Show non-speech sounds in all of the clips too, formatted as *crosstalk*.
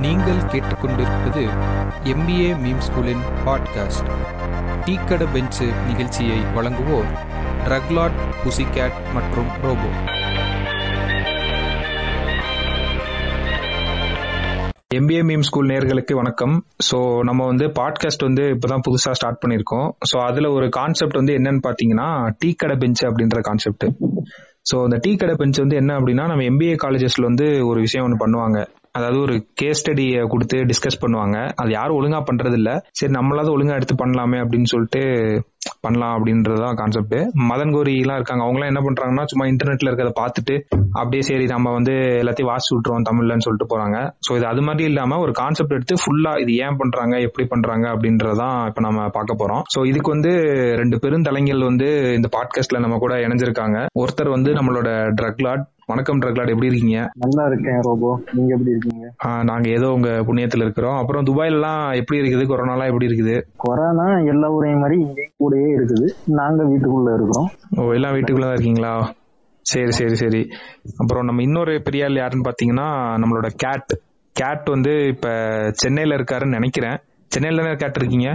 நீங்கள் கேட்டுக்கொண்டிருப்பது MBA meme ஸ்கூலின் பாட்காஸ்ட் டீக்கட பெஞ்சு நிகழ்ச்சியை வழங்குவோர் ட்ரக்லாட் புசிகேட் மற்றும் ரோபோ. எம்பிஏ மீம் ஸ்கூல் நேர்களுக்கு வணக்கம். ஸோ நம்ம வந்து பாட்காஸ்ட் வந்து இப்போதான் புதுசாக ஸ்டார்ட் பண்ணியிருக்கோம். ஸோ அதில் ஒரு கான்செப்ட் வந்து என்னன்னு பார்த்தீங்கன்னா டீ கடை பெஞ்ச் அப்படின்ற கான்செப்ட் ஸோ அந்த டீ கடை பெஞ்ச் வந்து என்ன அப்படின்னா நம்ம எம்பிஏ காலேஜஸ்ல வந்து ஒரு விஷயம் ஒன்று பண்ணுவாங்க. அதாவது ஒரு கேஸ் ஸ்டடியை கொடுத்து டிஸ்கஸ் பண்ணுவாங்க. அது யாரும் ஒழுங்கா பண்றது இல்ல சரி நம்மளாவது ஒழுங்கா எடுத்து பண்ணலாமே அப்படின்னு சொல்லிட்டு பண்ணலாம் அப்படின்றதுதான் கான்செப்ட் மதன் கோரி எல்லாம் இருக்காங்க. அவங்க எல்லாம் என்ன பண்றாங்கன்னா சும்மா இன்டர்நெட்ல இருக்கிறத பார்த்துட்டு அப்படியே சரி நம்ம வந்து எல்லாத்தையும் வாசி விட்டுருவோம் தமிழ்லன்னு சொல்லிட்டு போறாங்க. ஸோ இது அது மாதிரி இல்லாம ஒரு கான்செப்ட் எடுத்து ஃபுல்லா இது ஏன் பண்றாங்க எப்படி பண்றாங்க அப்படின்றதான் இப்ப நம்ம பார்க்க போறோம். ஸோ இதுக்கு வந்து ரெண்டு பெருந்தலைஞர்கள் வந்து இந்த பாட்காஸ்ட்ல நம்ம கூட இணைஞ்சிருக்காங்க. ஒருத்தர் வந்து நம்மளோட ட்ரக் லாட் வணக்கம் ட்ரக்லாட் எப்படி இருக்கீங்க? நல்லா இருக்கேன் ரோபோ. நீங்க எப்படி இருக்கீங்க? நாங்க ஏதோ உங்க புண்ணியத்துல இருக்கிறோம். அப்புறம் துபாயில எல்லாம் எப்படி இருக்குது? கொரோனாலாம் எப்படி இருக்குது? கொரோனா எல்லா ஊரையும் மாதிரி இங்கேயும் கூடயே இருக்குது. நாங்க வீட்டுக்குள்ள இருக்கிறோம். ஓ எல்லாம் வீட்டுக்குள்ள தான் இருக்கீங்களா? சரி சரி சரி. அப்புறம் நம்ம இன்னொரு பெரிய ஆள் யாருன்னு பாத்தீங்கன்னா நம்மளோட கேட். கேட் வந்து இப்ப சென்னையில இருக்காருன்னு நினைக்கிறேன். சென்னையில தானே கேட் இருக்கீங்க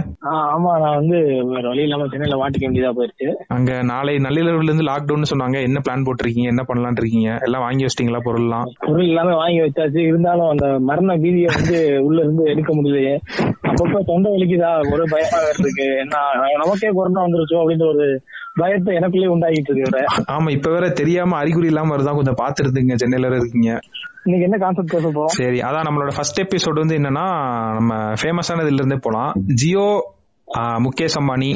ஆமா நான் வந்து வேற வழி இல்லாம சென்னையில மாட்டிக்க வேண்டியதா போயிருச்சு அங்க நாளை நள்ளிரவுல இருந்து லாக்டவுன் சொன்னாங்க. என்ன பிளான் போட்டிருக்கீங்க? என்ன பண்ணலாம்னு இருக்கீங்க? எல்லாம் வாங்கி வச்சிட்டீங்களா பொருள்லாம்? பொருள் எல்லாமே வாங்கி வச்சாச்சு. இருந்தாலும் அந்த மரண பீதியை வந்து உள்ள இருந்து எடுக்க முடியலையே. அப்பப்ப தொண்டை வலிக்குதா? ஒரு பயமா இருக்கு. என்ன நமக்கே கொரோனா வந்துருச்சோ அப்படின்ற ஒரு பயத்தை எனக்குள்ளே உண்டாகிட்டு இருக்கு ஆமா இப்ப வேற தெரியாம அறிகுறி இல்லாம வருதான் கொஞ்சம் பாத்துருந்துங்க சென்னையில இருக்கீங்க. இன்னைக்கு என்ன கான்செப்ட் பேச போறோம்? சரி அதான் நம்மளோட ஃபர்ஸ்ட் எபிசோட் வந்து என்னன்னா நம்ம ஃபேமஸானதுல இருந்தே போலாம். ஜியோ முகேஷ் அம்பானி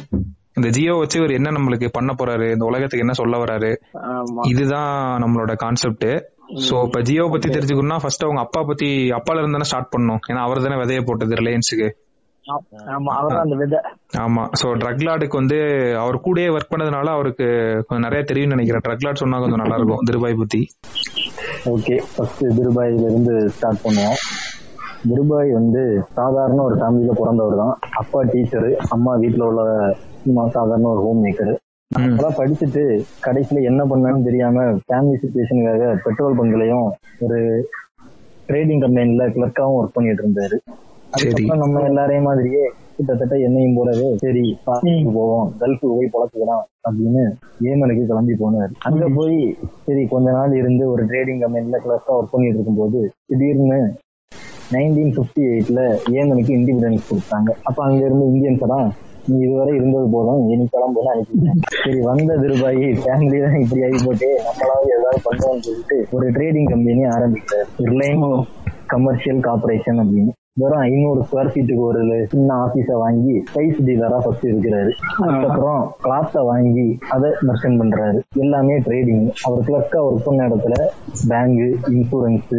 இந்த ஜியோ வச்சு இவர் என்ன நம்மளுக்கு பண்ண போறாரு? இந்த உலகத்துக்கு என்ன சொல்ல வராரு? இதுதான் நம்மளோட கான்செப்ட் சோ இப்ப ஜியோ பத்தி தெரிஞ்சுக்கணும்னா ஃபர்ஸ்ட் அவங்க அப்பா பத்தி அப்பால இருந்து தானே ஸ்டார்ட் பண்ணோம் ஏன்னா அவர் தானே விதைய போட்டது ரிலையன்ஸுக்கு. ஆமா அவர்தான் அந்த விதை. ஆமா சோ ட்ரக்லாடுக்கு வந்து அவர் கூடயே ஒர்க் பண்ணதுனால அவருக்கு கொஞ்சம் நிறைய தெரியும்னு நினைக்கிறேன். ட்ரக்லாட் சொன்னா கொஞ்சம் நல்லா இருக்கும் திருபாய் பத்தி. ஓகே ஃபர்ஸ்ட் திருபாயில இருந்து ஸ்டார்ட் பண்ணுவோம். திருபாய் வந்து சாதாரண ஒரு ஃபேமிலியில பிறந்தவர் தான் அப்பா டீச்சரு அம்மா வீட்ல உள்ள சும்மா சாதாரண ஒரு ஹோம் மேக்கர். அப்பெல்லாம் படிச்சுட்டு கடைசியில என்ன பண்ணான்னு தெரியாம ஃபேமிலி சுச்சுவேஷனுக்காக பெட்ரோல் பங்க்லயும் ஒரு ட்ரேடிங் கம்பெனில கிளர்க்காவும் ஒர்க் பண்ணிட்டு இருந்தாரு. அதுக்கப்புறம் நம்ம எல்லாரையும் மாதிரியே கிட்டத்தட்ட என்னையும் போலவே சரி ஃபாரினுக்கு போவோம் கல்ஃபுக்கு போய் பொழைச்சுக்கலாம் அப்படின்னு ஏமனுக்கு கிளம்பி போனார். அங்க போய் சரி கொஞ்ச நாள் இருந்து ஒரு ட்ரேடிங் கம்பெனில கிளர்க்கா ஒர்க் பண்ணிட்டு இருக்கும்போது திடீர்னு நைன்டீன் பிப்டி எயிட்ல ஏமனுக்கு இண்டிபெண்டன்ஸ் கொடுத்தாங்க. அப்ப அங்க இருந்து இந்தியன்ஸ் எல்லாம் நீ இதுவரை இருந்தது போதும் இனி கிளம்புன்னு அனுப்பிட்டேன் சரி வந்த திருபாயி ஃபேமிலி தான் இப்படி ஆகி போட்டு நம்மளாவது ஏதாவது பண்ணுவோம்னு சொல்லிட்டு ஒரு ட்ரேடிங் கம்பெனி ஆரம்பிக்கிறார் ரிலையன்ஸ் கமர்ஷியல் கார்பரேஷன் அப்படின்னு. வெறும் ஐநூறு ஸ்கொயர் ஃபீட்டுக்கு ஒரு சின்ன ஆபீஸ வாங்கி சைஸ் டீலரா ஃபர்ஸ்ட் இருக்கிறாரு. அதுக்கப்புறம் கிளாத்தை வாங்கி அதை மெர்ஷன் பண்றாரு. எல்லாமே ட்ரேடிங் அவர் கிளர்க்கா ஒர்க் பண்ண இடத்துல பேங்க் இன்சூரன்ஸ்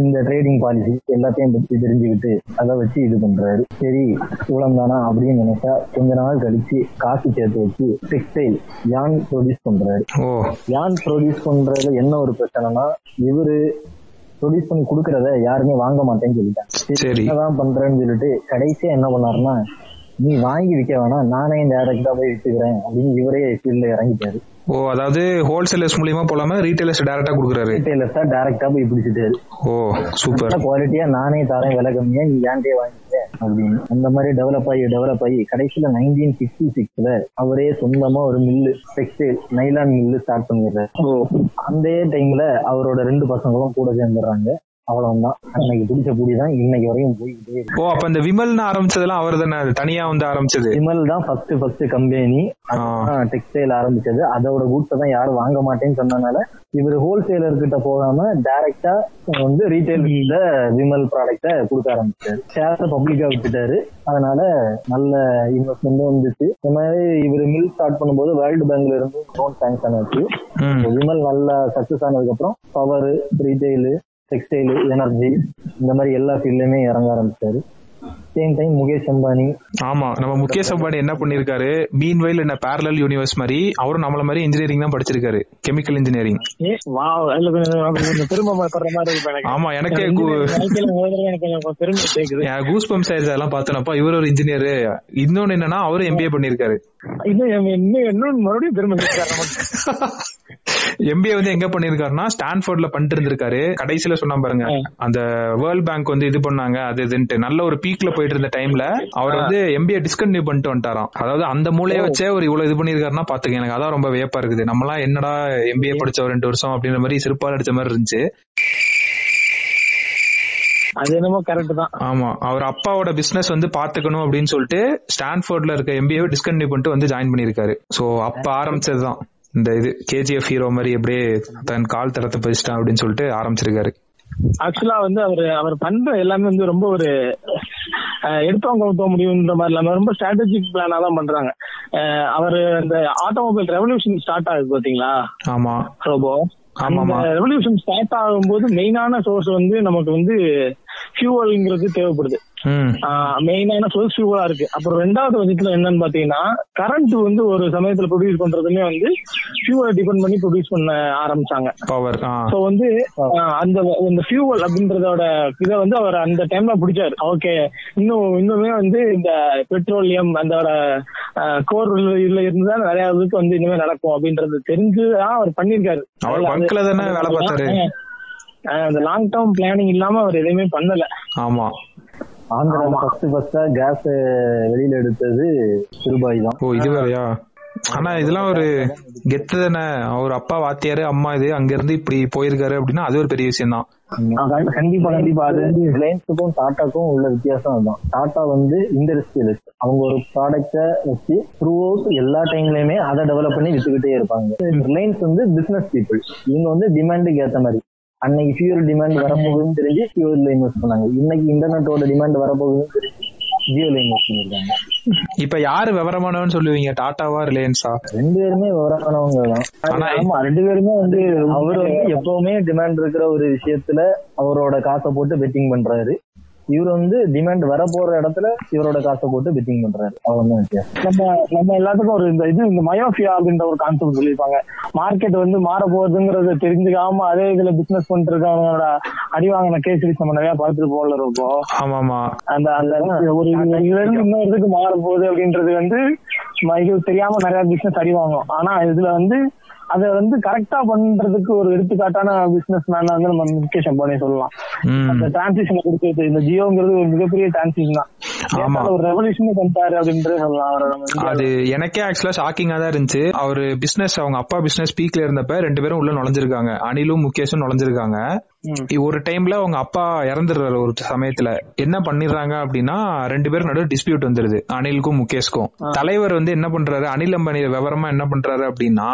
இந்த ட்ரேடிங் பாலிசி எல்லாத்தையும் பத்தி தெரிஞ்சுக்கிட்டு அதை வச்சு இது பண்றாரு. சரி இவ்வளவு தானா அப்படின்னு நினைச்சா கொஞ்ச நாள் கழிச்சு காசு சேர்த்து வச்சு டெக்ஸ்டைல் யான் ப்ரொடியூஸ் பண்றாரு. யான் ப்ரொடியூஸ் பண்றதுல என்ன ஒரு பிரச்சனைனா இவரு ப்ரொடியூஸ் பண்ணி கொடுக்கறத யாருமே வாங்க மாட்டேன்னு சொல்லிட்டாங்க. சரி என்னதான் பண்றேன்னு சொல்லிட்டு கடைசியா என்ன பண்ணாருன்னா நீ வாங்கி விற்க வேணாம் நானே டேரக்டா போய் வித்துக்கிறேன் அப்படின்னு இவரே ஃபீல்ட்ல இறங்கிட்டாரு. ஓ அதாவது ஹோல்சேலர்ஸ் மூலியமா போலாம? ரீட்டைலர்ஸ் டைரக்டா கொடுக்குறாரு? ரீட்டைலர்ஸா டேரக்டா போய் பிடிச்சிட்டாரு ஓ சூப்பர் குவாலிட்டியா நானே தரேன் விலை கம்மியா நீ ஏன்டே வாங்கிக்க அப்படின்னு. அந்த மாதிரி டெவலப் ஆகி டெவலப் ஆகி கடைசியில நைன்டீன் சிக்ஸ்டி சிக்ஸ்ல அவரே சொந்தமா ஒரு mill textile nylon mill start பண்ணிடுறாரு. அந்த டைம்ல அவரோட ரெண்டு பசங்களும் கூட சேர்ந்துடுறாங்க. அவ்வளவுதான். அன்னைக்கு பிடிச்ச புடி தான் இன்னைக்கு வரையும் இருக்கு. ஓ அப்ப இந்த விமல்னு ஆரம்பிச்சதெல்லாம் அவர் தானே தனியா வந்து ஆரம்பிச்சது. விமல் தான் ஃபர்ஸ்ட் ஃபர்ஸ்ட் கம்பெனி டெக்ஸ்டைல் ஆரம்பிச்சது. அதோட கூட்ஸை தான் யாரும் வாங்க மாட்டேன்னு சொன்னனால இவர் ஹோல்சேலர் கிட்ட போகாம டைரக்டா வந்து ரீட்டைல்ல விமல் ப்ராடக்ட கொடுக்க ஆரம்பிச்சாரு. ஷேர்ஸ பப்ளிக்கா விட்டுட்டாரு அதனால நல்ல இன்வெஸ்ட்மெண்ட்டும் வந்துச்சு. இந்த மாதிரி இவர் மில் ஸ்டார்ட் பண்ணும்போது வேர்ல்டு பேங்க்ல இருந்து லோன் சாங்ஷன் ஆச்சு. விமல் நல்லா சக்சஸ் ஆனதுக்கு அப்புறம் பவர் ரீட்டைல் டெக்ஸ்டைல் எனர்ஜி இந்த மாதிரி எல்லா ஃபீல்ட்லயுமே இறங்க ஆரம்பிச்சாரு. சேம் டைம் முகேஷ் அம்பானி ஆமா நம்ம முகேஷ் அம்பானி என்ன பண்ணிருக்காரு? மீன் வயல் என்ன பேரலல் யூனிவர்ஸ் மாதிரி அவரும் நம்மள மாதிரி இன்ஜினியரிங் தான் படிச்சிருக்காரு. கெமிக்கல் இன்ஜினியரிங் ஆமா எனக்கே பெருமை கூஸ் பம்ப் சைஸ் அதெல்லாம் பார்த்தனப்பா இவர் ஒரு இன்ஜினியர் இன்னொன்னு என்னன்னா அவரும் எம்பிஏ பண்ணிருக்காரு. இன்னும் மறுபடியும் நமக்கு. எம்பிஏ வந்து எங்க பண்ணிருக்காருன்னா ஸ்டான்ஃபோர்ட்ல பண்ணிட்டு இருந்திருக்காரு. கடைசியில சொன்னா பாருங்க அந்த வேர்ல்ட் பேங்க் வந்து இது பண்ணாங்க அது இதுன்ட்டு. நல்ல ஒரு பீக்ல போயிட்டு இருந்த டைம்ல அவர் வந்து எம்பிஏ டிஸ்கண்டினியூ பண்ணிட்டு வந்துட்டாராம். அதாவது அந்த மூலையை வச்சே ஒரு இவ்வளவு இது பண்ணிருக்காருன்னா பாத்துக்க எனக்கு அதான் ரொம்ப வியப்பா இருக்குது. நம்மலாம் என்னடா எம்பிஏ படிச்ச ஒரு ரெண்டு வருஷம் அப்படின்ற மாதிரி சிறப்பாக அடிச்ச மாதிரி இருந்துச்சு. அது என்னமோ கரெக்ட் தான். ஆமா அவர் அப்பாவோட பிசினஸ் வந்து பாத்துக்கணும் அப்படின்னு சொல்லிட்டு ஸ்டான்ஃபோர்ட்ல இருக்க எம்பிஏ டிஸ்கண்டினியூ பண்ணிட்டு வந்து ஜாயின் பண்ணிருக்காரு சோ அப்ப ஆரம்பிச்சதுதான். இந்த இது கேஜிஎஃப் ஹீரோ மாதிரி அப்படியே தன் கால் தரத்தை பதிச்சிட்டான் அப்படின்னு சொல்லிட்டு ஆரம்பிச்சிருக்காரு. ஆக்சுவலா வந்து அவர் அவர் பண்ற எல்லாமே வந்து ரொம்ப ஒரு எடுத்தவங்க கவுத்த முடியுன்ற மாதிரி இல்லாம ரொம்ப ஸ்ட்ராட்டஜிக் பிளானா தான் பண்றாங்க. அவர் அந்த ஆட்டோமொபைல் ரெவல்யூஷன் ஸ்டார்ட் ஆகுது பாத்தீங்களா? ஆமா. ரோபோ ரெவல்யூஷன் ஸ்டார்ட் ஆகும்போது மெயினான சோர்ஸ் வந்து நமக்கு வந்து ஃபியூவல்ங்கிறது தேவைப்படுது. ம். மெயினான சோர்ஸ் ஃபியூவலா இருக்கு. அப்புறம் ரெண்டாவது பட்சத்துல என்னன்னு பாத்தீங்கன்னா கரண்ட் வந்து ஒரு சமயத்துல ப்ரொடியூஸ் பண்றதுமே வந்து ஃபியூவலை டிபெண்ட் பண்ணி ப்ரொடியூஸ் பண்ண ஆரம்பிச்சாங்க. சோ வந்து அந்த இந்த ஃபியூவல் அப்படின்றதோட இதை வந்து அவர் அந்த டைம்ல பிடிச்சாரு. ஓகே இன்னும் இன்னுமே வந்து இந்த பெட்ரோலியம் அதோட கோர் இதுல இருந்தா நிறைய இதுக்கு வந்து இனிமே நடக்கும் அப்படின்றது தெரிஞ்சுதான் அவர் பண்ணிருக்காரு வேலை பார்த்தாரு? அந்த லாங் டேர்ம் பிளானிங் இல்லாம அவர் எதுவுமே பண்ணல. ஆமா. ஆந்திரால ஃபர்ஸ்ட் ஃபர்ஸ்டா கேஸ் வெளியில எடுத்தது சிறுபாய் தான். ஓ இது வேறயா? ஆனா இதெல்லாம் ஒரு கெத்து தானே. அவர் அப்பா வாத்தியாரு அம்மா இது அங்க இருந்து இப்படி போயிருக்காரு அப்படின்னா அது ஒரு பெரிய விஷயம் தான் கண்டிப்பா கண்டிப்பா. அது ரிலையன்ஸுக்கும் டாட்டாக்கும் உள்ள வித்தியாசம் அதுதான். டாட்டா வந்து இண்டஸ்ட்ரியலிஸ்ட் அவங்க ஒரு ப்ராடக்ட வச்சு த்ரூ அவுட் எல்லா டைம்லயுமே அதை டெவலப் பண்ணி வித்துக்கிட்டே இருப்பாங்க. ரிலையன்ஸ் வந்து பிசினஸ் பீப்புள் இவங்க வந்து டிமாண்டுக்கு ஏத்த மாதிரி. அன்னைக்கு ஃபியூல் டிமாண்ட் வரப்போகுதுன்னு தெரிஞ்சு ஃபியூல்ல இன்வெஸ்ட் பண்ணாங்க. இன்னைக்கு இன்டர்நெட்டோட டிமாண்ட் வரப்போகுதுன்னு தெரிஞ்சு ஜியோல இன்வெஸ்ட் பண்ணிருக்காங்க. இப்ப யாரு விவரமானவன்னு சொல்லுவீங்க? டாட்டாவா ரிலையன்ஸா? ரெண்டு பேருமே விவரமானவங்க தான். ரெண்டு பேருமே வந்து அவர் வந்து எப்பவுமே டிமாண்ட் இருக்கிற ஒரு விஷயத்துல அவரோட காசை போட்டு பெட்டிங் பண்றாரு. இவர் வந்து டிமாண்ட் வர போற இடத்துல இவரோட காசை போட்டு பெட்டிங் பண்றாரு. அவ்வளவுதான் வித்தியாசம். நம்ம நம்ம எல்லாத்துக்கும் ஒரு இந்த இது இந்த மயோஃபியா அப்படின்ற ஒரு கான்செப்ட் சொல்லியிருப்பாங்க. மார்க்கெட் வந்து மாற போகுதுங்கிறத தெரிஞ்சுக்காம அதே இதுல பிசினஸ் பண்ணிட்டு இருக்கவங்களோட அடிவாங்கின கேஸ் நம்ம நிறைய பார்த்துட்டு போகல ரொம்ப. ஆமா ஆமா அந்த அந்த ஒரு இதுல இருந்து இன்னொரு இதுக்கு மாற போகுது அப்படின்றது வந்து இது தெரியாம நிறைய பிசினஸ் அடி வாங்கும் ஆனா இதுல வந்து அதை வந்து கரெக்டா பண்றதுக்கு ஒரு எடுத்துக்காட்டான பிசினஸ் மேன வந்து நம்ம முகேஷ் அம்பானி சொல்லலாம். அந்த டிரான்சிஷன் கொடுக்கிறது இந்த ஜியோங்கிறது ஒரு மிகப்பெரிய டிரான்சிஷன் தான். அது எனக்கே ஆக்சுவலா ஷாக்கிங்கா தான் இருந்துச்சு. அவரு பிசினஸ் அவங்க அப்பா பிசினஸ் பீக்ல இருந்தப்ப ரெண்டு பேரும் உள்ள நுழைஞ்சிருக்காங்க. அனிலும் முகேஷும் நுழைஞ்சிருக்காங்க. ஒரு டைம்ல அவங்க அப்பா இறந்துடுறாரு ஒரு சமயத்துல. என்ன பண்ணிடுறாங்க அப்படின்னா ரெண்டு பேரும் நடுவு டிஸ்பியூட் வந்துருது. அனிலுக்கும் முகேஷ்க்கும். தலைவர் வந்து என்ன பண்றாரு? அனில் அம்பானி விவரமா என்ன பண்றாரு அப்படின்னா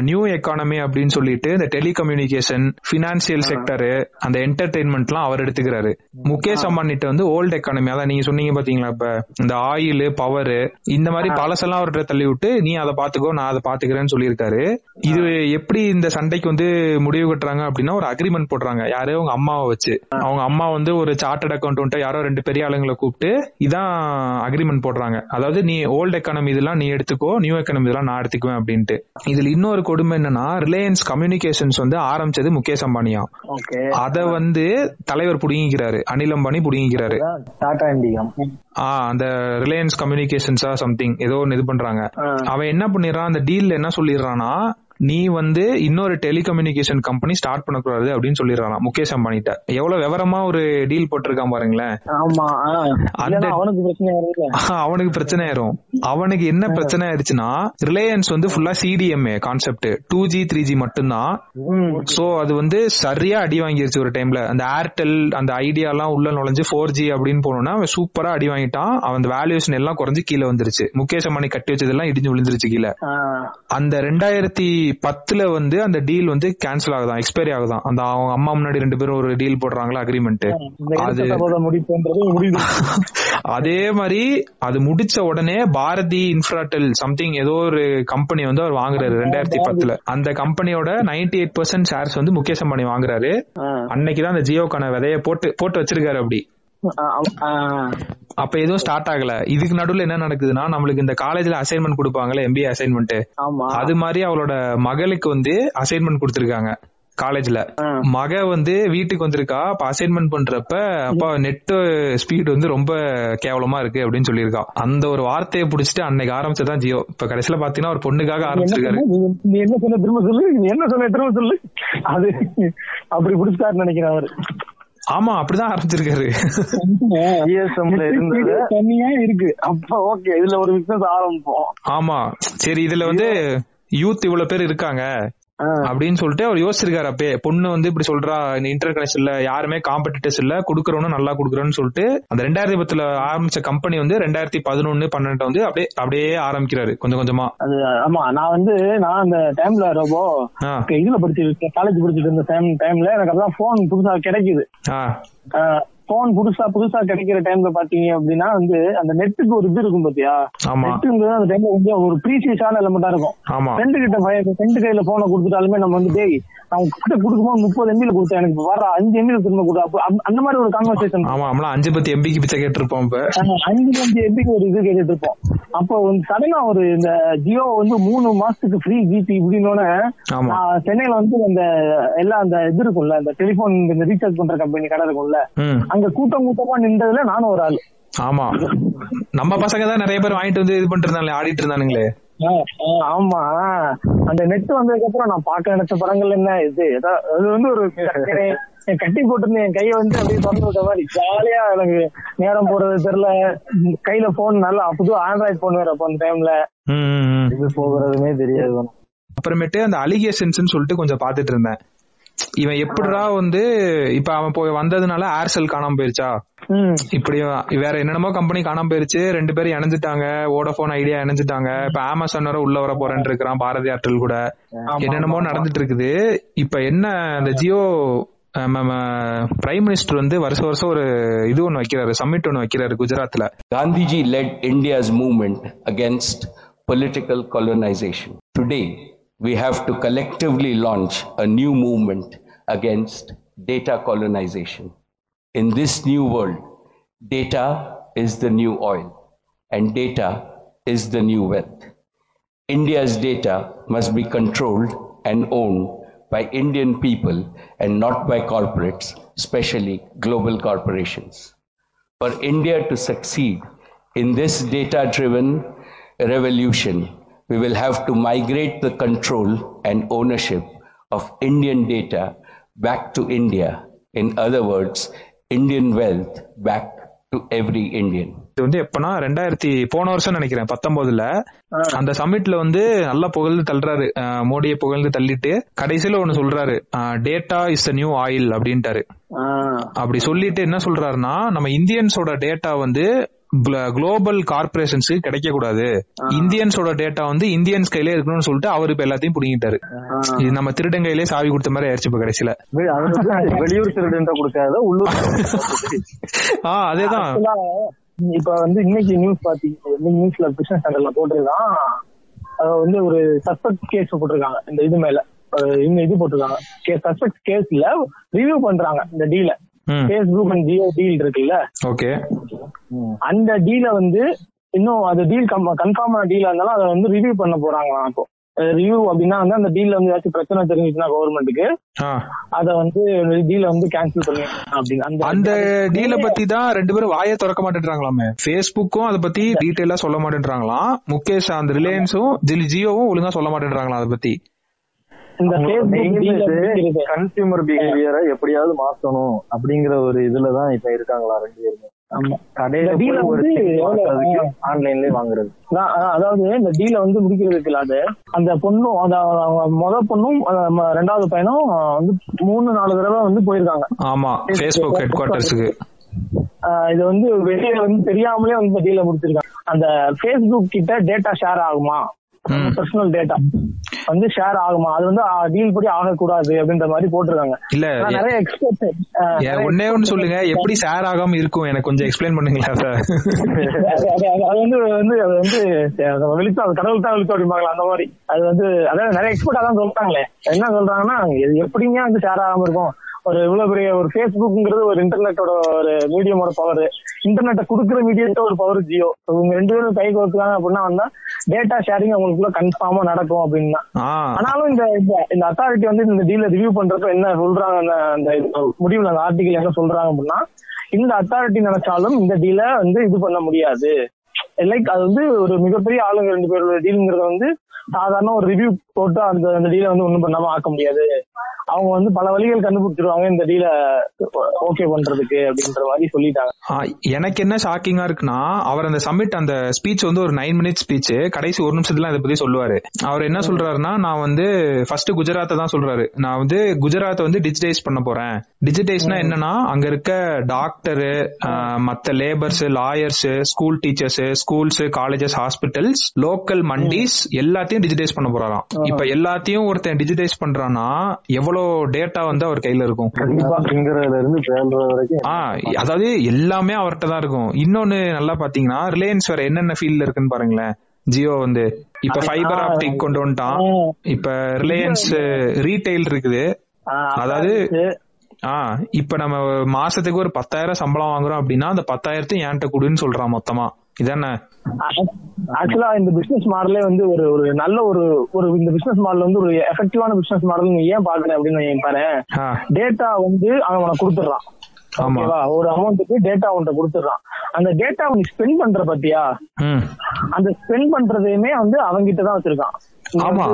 நியூ எக்கானமி அப்படின்னு சொல்லிட்டு இந்த டெலிகம்யூனிகேஷன் பினான்சியல் செக்டர் அந்த என்டர்டைன்மெண்ட்லாம் அவர் எடுத்துக்கிறாரு. முகேஷ் அம்பானிட்ட வந்து ஓல்டு எக்கானமி அதான் நீங்க சொன்னீங்க பாத்தீங்களா இப்ப? இந்த ஆயில் பவர் இந்த மாதிரி பழசெல்லாம் அவர்கிட்ட தள்ளி விட்டு நீ அதை பாத்துக்கோ நான் அதை பாத்துக்கிறேன்னு சொல்லியிருக்காரு. இது எப்படி இந்த சண்டைக்கு வந்து முடிவு கட்டுறாங்க அப்படின்னா ஒரு அக்ரிமெண்ட் போடுறாங்க. யாரோ அவங்க அம்மாவை வச்சு. அவங்க அம்மா வந்து ஒரு சார்ட்டர்ட் அக்கௌண்ட் யாரோ ரெண்டு பெரிய ஆளுங்களை கூப்பிட்டு இதான் அக்ரிமெண்ட் போடுறாங்க. அதாவது நீ ஓல்டு எக்கானமி இதெல்லாம் நீ எடுத்துக்கோ நியூ எக்கானமி இதெல்லாம் நான் எடுத்துக்குவேன் அப்படின்ட்டு. இதுல இன்னொரு கொடுமை என்னன்னா ரிலையன்ஸ் கம்யூனிகேஷன்ஸ் வந்து ஆரம்பிச்சது முகேஷ் அம்பானியா. அத வந்து தலைவர் புடுங்கிக்கிறாரு அனில் அம்பானி புடுங்கிக்கிறாரு. அந்த ரிலையன்ஸ் கம்யூனிகேஷன்ஸா சம்திங் ஏதோ ஒன்னு இது பண்றாங்க. அவன் என்ன பண்ணிடுறான் அந்த டீல்ல என்ன சொல்லிடுறான்னா நீ வந்து இன்னொரு டெலிகம்யூனிகேஷன் கம்பெனி ஸ்டார்ட் பண்ணக்கூடாது அப்படின்னு சொல்லிடுறானா முகேஷ் அம்பானிட்ட. எவ்வளவு விவரமா ஒரு டீல் போட்டிருக்கான் பாருங்களேன். அவனுக்கு பிரச்சனை வருது அவனுக்கு பிரச்சனை ஆயிரும். அவனுக்கு என்ன பிரச்சனை ஆயிடுச்சுன்னா ரிலையன்ஸ் வந்து ஃபுல்லா CDMA concept two G three G மட்டும்தான். சோ அது வந்து சரியா அடி வாங்கிருச்சு ஒரு டைம்ல அந்த ஏர்டெல் அந்த ஐடியா எல்லாம் உள்ள நுழைஞ்சு ஃபோர் ஜி அப்படின்னு போனோம்னா அவன் சூப்பரா அடி வாங்கிட்டான். அவன் வேல்யூஷன் எல்லாம் குறைஞ்சு கீழே வந்துருச்சு. முகேஷ் அம்பானி கட்டி வச்சதெல்லாம் இடிஞ்சு விழுந்துருச்சு கீழே. அந்த ரெண்டாயிரத்தி பத்துல வந்து அந்த டீல் வந்து கேன்சல் ஆகுதான் எக்ஸ்பைரி ஆகுதான். அந்த அவங்க அம்மா முன்னாடி ரெண்டு பேரும் ஒரு டீல் போடுறாங்களா அக்ரிமெண்ட் அது *laughs* அதே மாதிரி அது முடிச்ச உடனே பாரதி இன்ஃப்ராடெல் சம்திங் ஏதோ ஒரு கம்பெனி வந்து அவர் வாங்குறாரு ரெண்டாயிரத்தி பத்துல. அந்த கம்பெனியோட 98% எயிட் பர்சன்ட் ஷேர்ஸ் வந்து முகேஷ் அம்பானி வாங்குறாரு. அன்னைக்குதான் அந்த ஜியோக்கான விதைய போட்டு போட்டு வச்சிருக்காரு அப்படி. அப்ப எதுவும் ஸ்டார்ட் ஆகல. இதுக்கு நடுவுல என்ன நடக்குதுன்னா நம்மளுக்கு இந்த காலேஜ்ல அசைன்மெண்ட் கொடுப்பாங்கல்ல எம்பிஏ அசைன்மெண்ட் அது மாதிரி அவளோட மகளுக்கு வந்து அசைன்மெண்ட் கொடுத்திருக்காங்க காலேஜ்ல மக வந்து வீட்டுக்கு வந்திருக்கா அப்ப அசைன்மெண்ட் பண்றப்ப அப்பா நெட் ஸ்பீட் வந்து ரொம்ப கேவலமா இருக்கு அப்படின்னு சொல்லியிருக்கா. அந்த ஒரு வார்த்தையை புடிச்சிட்டு அன்னைக்கு ஆரம்பிச்சதான் ஜியோ. இப்ப கடைசியில பாத்தீங்கன்னா ஒரு பொண்ணுக்காக ஆரம்பிச்சிருக்காரு? நீ- என்ன சொன்ன? திரும்ப சொல்லு. என்ன சொன்ன? திரும்ப சொல்லு. அது அப்படி பிடிச்சாருன்னு நினைக்கிறேன் அவரு. ஆமா அப்படிதான் ஆரம்பிச்சிருக்காரு. *laughs* தனியா இருக்கு. அப்ப ஓகே இதுல ஒரு பிசினஸ் ஆரம்பிப்போம். ஆமா. சரி இதுல வந்து யூத் இவ்வளவு பேர் இருக்காங்க. அப்படின்னு சொல்லிட்டு அவர் யோசிச்சிருக்காரு. அப்பயே பொண்ணு வந்து இப்படி சொல்றா இந்த இன்டர் கனெக்ஷன்ல யாருமே காம்படிட்டர்ஸ் இல்ல குடுக்கறவனும் நல்லா குடுக்கறோம்னு சொல்லிட்டு அந்த ரெண்டாயிரத்தி பத்துல ஆரம்பிச்ச கம்பெனி வந்து ரெண்டாயிரத்தி பதினொன்னு பன்னெண்டு வந்து அப்படியே அப்படியே ஆரம்பிக்கிறாரு கொஞ்சம் கொஞ்சமா. அது ஆமா நான் வந்து நான் அந்த டைம்ல ரொம்ப இதுல படிச்சிருக்கேன் காலேஜ் படிச்சிட்டு இருந்த டைம் டைம்ல எனக்கு அப்பதான் போன் புதுசா கிடைக்குது. போன் புதுசா புதுசா கிடைக்கிற டைம்ல பாத்தீங்க அப்படின்னா வந்து அந்த நெட்டுக்கு ஒரு இது இருக்கும் பாத்தியா? ஆமா. நெட்டுங்கிறது அந்த டைம்ல கொஞ்சம் ஒரு ப்ரீசியஸான எலமெண்டா இருக்கும். ஆமா. ஃப்ரெண்டு கிட்ட ஃப்ரெண்டு கையில போனை கொடுத்துட்டாலுமே நம்ம வந்து டேய் நான் கிட்ட கொடுக்கும்போது முப்பது எம்பில கொடுத்தேன் எனக்கு வர அஞ்சு எம்பில திரும்ப கொடு. அந்த- மாதிரி ஒரு கான்வர்சேஷன் ஆமா நம்மளாம் அஞ்சு பத்து எம்பிக்கு பிச்சை கேட்டிருப்போம் இப்ப. அஞ்சு அஞ்சு எம்பிக்கு ஒரு இது கேட்டுட்டு இருப்போம் அப்போ வந்து சடனா ஒரு இந்த ஜியோ வந்து மூணு மாசத்துக்கு ஃப்ரீ ஜிபி இப்படின்னோட ஆமா. சென்னையில வந்து அந்த எல்லா அந்த இது இருக்கும்ல அந்த டெலிபோன் இந்த ரீசார்ஜ் பண்ற கம்பெனி கடை இருக்கும்ல ம். அங்க கூட்டம் கூட்டமா நின்றதுல நானும் ஒரு ஆள். ஆமா. நம்ம பசங்க தான் நிறைய பேர் வாங்கிட்டு வந்து இது பண்ணிட்டு இருந்தாங்களே ஆடிட்டு இருந்தானுங்களே. ஆமா. அந்த நெட் வந்ததுக்கு அப்புறம் நான் பார்க்க நினைச்ச படங்கள் என்ன இது அது வந்து ஒரு கட்டி போட்டிருந்த என் கையை வந்து அப்படியே திறந்து விட்ட மாதிரி. ஜாலியா எனக்கு நேரம் போறது தெரியல. கையில போன் நல்லா புது ஆண்ட்ராய்ட் போன் வேற அப்போ அந்த டைம்ல. இது போகிறதுமே தெரியாது. அப்புறமேட்டு அந்த அலிகேஷன்ஸ் சொல்லிட்டு கொஞ்சம் பாத்துட்டு இருந்தேன். இவன் எப்படிடா வந்து இப்ப அவன் போய் வந்ததுனால ஏர்செல் காணாம போயிருச்சா? இப்படி வேற என்னென்னமோ கம்பெனி காணாம போயிருச்சு. ரெண்டு பேரும் இணைஞ்சிட்டாங்க. Vodafone idea இணைஞ்சிட்டாங்க. இப்ப அமேசான் வர உள்ள வர போறேன்னு இருக்கிறான் பாரதி ஏர்டெல் கூட. என்னென்னமோ நடந்துட்டு இருக்குது. இப்ப என்ன அந்த ஜியோ பிரைம் மினிஸ்டர் வந்து வருஷம் வருஷம் ஒரு இது ஒண்ணு வைக்கிறாரு சம்மிட் ஒண்ணு வைக்கிறாரு குஜராத்ல. Gandhiji led India's movement against political colonization. Today, we have to collectively launch a new movement. Against data colonization. In this new world, data is the new oil and data is the new wealth. India's data must be controlled and owned by Indian people and not by corporates, especially global corporations. For India to succeed in this data driven revolution, we will have to migrate the control and ownership of Indian data back to India. In other words, Indian wealth back to every Indian. இது வந்து எப்பனா ரெண்டாயிரத்தி போன வருஷம் நினைக்கிறேன் பத்தொன்பதுல. அந்த சமிட்ல வந்து நல்லா புகழ்ந்து தள்ளுறாரு. அஹ் மோடியை புகழ்ந்து தள்ளிட்டு கடைசியில ஒண்ணு சொல்றாரு. Data is the new oil அப்படின்ட்டாரு. அப்படி சொல்லிட்டு என்ன சொல்றாருன்னா நம்ம இந்தியன்ஸோட டேட்டா வந்து குளோபல் கார்பரேஷன்ஸ் கிடைக்க கூடாது இந்தியன்ஸோட டேட்டா வந்து இந்தியன்ஸ் கையிலே இருக்கணும்னு சொல்லிட்டு அவரு இப்ப எல்லாத்தையும் புடிங்கிட்டாரு. இது நம்ம திருடன் கையிலே சாவி கொடுத்த மாதிரி ஆயிடுச்சு இப்ப கடைசியில. வெளியூர் திருடுன்ற கொடுக்காத உள்ளூர் *laughs* ஆஹ் அதேதான். இப்ப வந்து இன்னைக்கு நியூஸ் பாத்தீங்க நியூஸ்ல பிசினஸ் சேனல்ல போட்டிருக்கான். அது வந்து ஒரு சஸ்பெக்ட் கேஸ் போட்டிருக்காங்க இந்த இது மேல. இந்த இது போட்டிருக்காங்க. சஸ்பெக்ட் கேஸ்ல ரிவ்யூ பண்றாங்க இந்த டீல பேஸ்புக் அண்ட் ஜியோ டீல் இருக்குல்ல? ஓகே. அந்த டீல வந்து இன்னும் அது டீல் கன்ஃபார்மான டீலா இருந்தாலும் அதை வந்து ரிவ்யூ பண்ண போறாங்களாம் இப்போ. ரிவ்யூ அப்படின்னா வந்து அந்த டீல்ல வந்து ஏதாச்சும் பிரச்சனை தெரிஞ்சுச்சுன்னா கவர்மெண்ட்டுக்கு அதை வந்து டீல வந்து கேன்சல் பண்ணி அப்படின்னு. அந்த டீல பத்தி தான் ரெண்டு பேரும் வாயே திறக்க மாட்டேன்றாங்களாமே. பேஸ்புக்கும் அதை பத்தி டீடைலா சொல்ல மாட்டேன்றாங்களாம். முகேஷ் அந்த ரிலையன்ஸும் ஜியோவும் ஒழுங்கா சொல்ல மாட்டேன்றாங்களாம் அதை பத்தி. இந்த கன்சியூமர் பிஹேவியரை எப்படியாவது மாத்தணும் அப்படிங்கிற ஒரு இதுலதான் இப்ப இருக்காங்களா ரெண்டு பேருமே? அதாவது இந்த டீல வந்து முடிக்கிறதுக்கு அது அந்த பொண்ணும் முத பொண்ணும் ரெண்டாவது பையனும் வந்து மூணு நாலு தடவை வந்து போயிருக்காங்க. ஆமா. பேஸ்புக் ஹெட் குவார்டர்ஸுக்கு ஆஹ் இது வந்து வெளியே வந்து தெரியாமலே வந்து இந்த டீல முடிச்சிருக்காங்க. அந்த ஃபேஸ்புக் கிட்ட டேட்டா ஷேர் ஆகுமா. பர்சனல் டேட்டா வந்து ஷேர் ஆகுமா? அது வந்து டீல் படி ஆகக்கூடாது அப்படின்ற மாதிரி போட்டிருக்காங்க. இல்ல நிறைய எக்ஸ்பர்ட் ஒண்ணே ஒண்ணு சொல்லுங்க. எப்படி ஷேர் ஆகாம இருக்கும்? எனக்கு கொஞ்சம் எக்ஸ்பிளைன் பண்ணுங்களா சார் அது வந்து வந்து அது வந்து வெளிச்சம் அது கடவுள் தான் வெளிச்சம் அப்படிம்பாங்களா அந்த மாதிரி. அது வந்து அதாவது நிறைய எக்ஸ்பர்ட் அதான் சொல்றாங்களே. என்ன சொல்றாங்கன்னா எப்படிங்க வந்து ஷேர் ஆகாம இருக்கும்? ஒரு இவ்வளவு பெரிய ஒரு ஃபேஸ்புக்ங்கிறது ஒரு இன்டர்நெட்டோட ஒரு மீடியமோட பவர் இன்டர்நெட்டை கொடுக்குற மீடியத்தோட ஒரு பவர் ஜியோ. இவங்க ரெண்டு பேரும் கை கோர்த்துக்காங்க அப்படின்னா வந்தா டேட்டா ஷேரிங் அவங்களுக்குள்ள கன்ஃபார்மா நடக்கும் அப்படின்னா. ஆனாலும் இந்த இந்த- அத்தாரிட்டி வந்து இந்த டீல ரிவ்யூ பண்றப்ப என்ன சொல்றாங்க அந்த முடிவுல அந்த ஆர்டிகல் என்ன சொல்றாங்க அப்படின்னா இந்த அத்தாரிட்டி நினைச்சாலும் இந்த டீல வந்து இது பண்ண முடியாது. லைக் அது வந்து ஒரு மிகப்பெரிய ஆளுங்க ரெண்டு பேரோட டீலுங்கிறத வந்து சாதாரண ஒரு ரிவ்யூ போட்டு அந்த அந்த டீலை வந்து ஒண்ணும் பண்ணாம ஆக்க முடியாது. அவங்க வந்து பல வழிகள் கண்டுபிடிச்சிருவாங்க இந்த டீலை ஓகே பண்றதுக்கு அப்படின்ற மாதிரி சொல்லிட்டாங்க. எனக்கு என்ன ஷாக்கிங்கா இருக்குன்னா அவர் அந்த சம்மிட் அந்த ஸ்பீச் வந்து ஒரு நைன் மினிட்ஸ் ஸ்பீச் கடைசி ஒரு நிமிஷத்துல அதை பத்தி சொல்லுவாரு. அவர் என்ன சொல்றாருன்னா நான் வந்து ஃபர்ஸ்ட் குஜராத்தை தான் சொல்றாரு. நான் வந்து குஜராத்தை வந்து டிஜிடைஸ் பண்ண போறேன். டிஜிடைஸ்னா என்னன்னா அங்க இருக்க டாக்டரு மத்த labours lawyers school teachers schools colleges hospitals local mandis எல்லாத்தையும் டிஜிடைஸ் பண்ண போறாராம். இப்ப எல்லாத்தையும் ஒருத்தன் டிஜிடைஸ் பண்றான்னா எவ்வளவு டேட்டா வந்து அவர் கையில இருக்கும். அதாவது எல்லாமே அவர்கிட்ட தான் இருக்கும். இன்னொன்னு நல்லா பாத்தீங்கன்னா ரிலையன்ஸ் வேற என்னென்ன ஃபீல்ட்ல இருக்குன்னு பாருங்களேன். ஜியோ வந்து இப்ப ஃபைபர் ஆப்டிக் கொண்டு வந்துட்டான். இப்ப ரிலையன்ஸ் ரீட்டைல் இருக்குது. அதாவது ஆ இப்ப நம்ம மாசத்துக்கு ஒரு பத்தாயிரம் சம்பளம் வாங்குறோம் அப்படின்னா அந்த பத்தாயிரத்தையும் என்கிட்ட கொடுன்னு சொல்றான் மொத்தமா. இதானே? ஆக்சுவலா இந்த பிசினஸ் மாடலே வந்து ஒரு ஒரு நல்ல ஒரு ஒரு இந்த பிசினஸ் மாடல் வந்து ஒரு எஃபெக்டிவான பிசினஸ் மாடல் நீ ஏன் பாக்குறேன் அப்படின்னு பாரு. டேட்டா வந்து அவன் உனக்கு கொடுத்துடுறான். ஓகேவா? ஒரு அமௌண்ட்டுக்கு டேட்டா உன்கிட்ட கொடுத்துடுறான். அந்த டேட்டா நீ ஸ்பெண்ட் பண்ற பத்தியா? அந்த ஸ்பெண்ட் பண்றதையுமே வந்து அவங்கிட்ட தான் வச்சிருக்கான். ஆமா.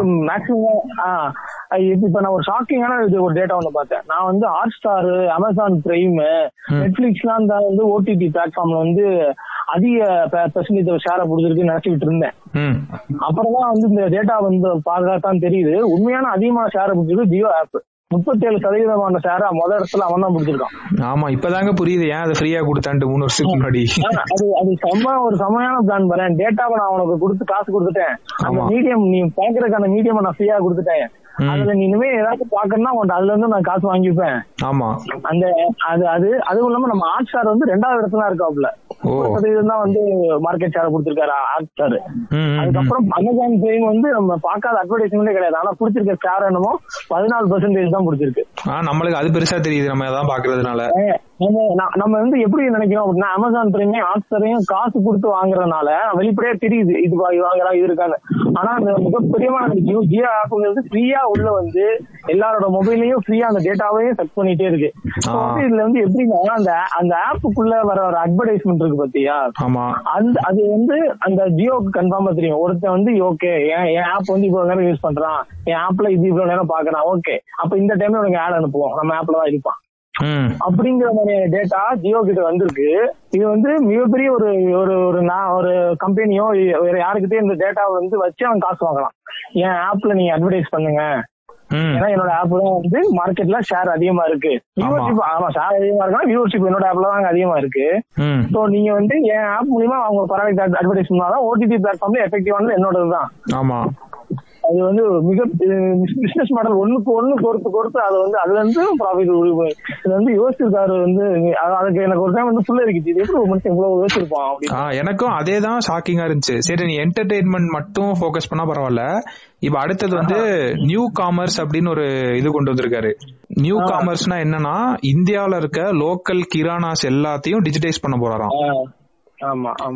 இப்ப நான் ஒரு ஷாக்கிங்கான இது ஒரு டேட்டா ஒண்ணு பார்த்தேன். நான் வந்து ஹாட் ஸ்டார் அமேசான் பிரைம் நெட்ஃபிளிக்ஸ்லாம் தான் வந்து ஓடிடி பிளாட்ஃபார்ம்ல வந்து அதிக பெர்சன்டேஜ் ஷேரை பிடிச்சிருக்குன்னு நினைச்சுக்கிட்டு இருந்தேன். அப்புறம் தான் வந்து இந்த டேட்டா வந்து பார்க்கத்தான் தெரியுது. உண்மையான அதிகமான ஷேரை பிடிச்சிருக்கு ஜியோ ஆப் முப்பத்தேழு சதவீதமான ஷேரை முத இடத்துல அவன் தான் பிடிச்சிருக்கான் ஆமா இப்பதாங்க புரியுது. ஏன் அதை ஃப்ரீயா கொடுத்தான்ட்டு மூணு வருஷத்துக்கு முன்னாடி? அது அது செம்ம ஒரு செம்மையான பிளான் வரேன் டேட்டாவை நான் உனக்கு கொடுத்து காசு கொடுத்துட்டேன். அந்த. மீடியம் நீ பாக்குறதுக்கான மீடியம் நான் ஃப்ரீயா கொடுத்துட்டேன். அதுல நீ இனிமே ஏதாவது பாக்கணும்னா உன்ட்ட அதுல இருந்து நான் காசு வாங்கிப்பேன். ஆமா. அந்த அது அது அதுவும் இல்லாம நம்ம ஹாட் ஸ்டார் வந்து ரெண்டாவது இடத்துல இருக்காப்ல சதவீதம் தான் வந்து மார்க்கெட் ஷேர் கொடுத்திருக்காரு ஹாட் ஸ்டார். அதுக்கப்புறம் அமேசான் பிரைம் வந்து நம்ம பார்க்காத அட்வர்டைஸ்மெண்டே கிடையாது. ஆனா பிடிச்சிருக்க ஷேர் என்னமோ பதினாலு பெர்சன்டேஜ் தான் பிடிச்சிருக்கு நம்மளுக்கு அது பெருசா தெரியுது. நம்ம அதான் பாக்குறதுனால நம்ம வந்து எப்படி நினைக்கிறோம் அப்படின்னா அமேசான் பிரைமையும் ஹாட்ஸ்டாரையும் காசு கொடுத்து வாங்குறதுனால வெளிப்படையா தெரியுது இது வா- இது வாங்குறா இது இருக்காங்க ஆனா அந்த மிகப்பெரியமான ஜியோ ஜியோ ஆப்புங்கிறது ஃப்ரீயா உள்ள வந்து எல்லாரோட மொபைலையும் ஃப்ரீயா அந்த டேட்டாவையும் செக் பண்ணிட்டே இருக்கு. இதுல வந்து எப்படின்னா அந்த அந்த ஆப்புக்குள்ள வர ஒரு அட்வர்டைஸ்மெண்ட் இருக்கு பாத்தியா? ஆமா. அந்த அது வந்து அந்த ஜியோக்கு கன்ஃபார்மா தெரியும். ஒருத்தன் வந்து ஓகே என் என் ஆப் வந்து இவ்வளவு நேரம் யூஸ் பண்றான். என் ஆப்ல இது இவ்வளவு நேரம் பாக்குறான் ஓகே அப்ப இந்த டைம்ல உனக்கு ஆட் அனுப்புவோம். நம்ம ஆப்ல தான் இருப்பான். அப்படிங்கிற மாதிரியான டேட்டா ஜியோ கிட்ட வந்திருக்கு. இது வந்து மிகப்பெரிய ஒரு ஒரு ஒரு நான் ஒரு கம்பெனியோ வேற யாருக்கிட்டே இந்த டேட்டாவை வந்து வச்சு அவன் காசு வாங்கலாம். என் ஆப்ல நீங்க அட்வர்டைஸ் பண்ணுங்க. ஏன்னா என்னோட ஆப் தான் வந்து மார்க்கெட்ல ஷேர் அதிகமா இருக்கு. வியூவர்ஷிப் ஆமா ஷேர் அதிகமா இருக்கா வியூவர்ஷிப் என்னோட ஆப்ல தான் அதிகமா இருக்கு. சோ நீங்க வந்து என் ஆப் மூலியமா அவங்க ப்ராடக்ட் அட்வர்டைஸ் பண்ணாதான் ஓடிடி பிளாட்ஃபார்ம்ல எஃபெக்டிவானது என்னோடது தான் ஆமா. அது வந்து மிக பிசினஸ் மாடல் ஒண்ணுக்கு ஒண்ணு பொறுத்து பொறுத்து அது வந்து அதுல இருந்து ப்ராஃபிட் இது வந்து யோசிச்சிருக்காரு வந்து அது- அதுக்கு எனக்கு ஒரு டைம் வந்து ஃபுல்லா இருக்குது இது எப்படி ஒரு மனுஷன் இவ்வளவு யோசிச்சிருப்பான் அப்படின்னு. எனக்கும் அதே தான் ஷாக்கிங்கா இருந்துச்சு. சரி நீ என்டர்டெயின்மெண்ட் மட்டும் ஃபோக்கஸ் பண்ணா பரவாயில்ல. இப்ப அடுத்தது வந்து நியூ காமர்ஸ் அப்படின்னு ஒரு இது கொண்டு வந்திருக்காரு. நியூ காமர்ஸ்னா என்னன்னா இந்தியாவுல இருக்க லோக்கல் கிரானாஸ் எல்லாத்தையும் டிஜிடைஸ் பண்ண போறாராம்.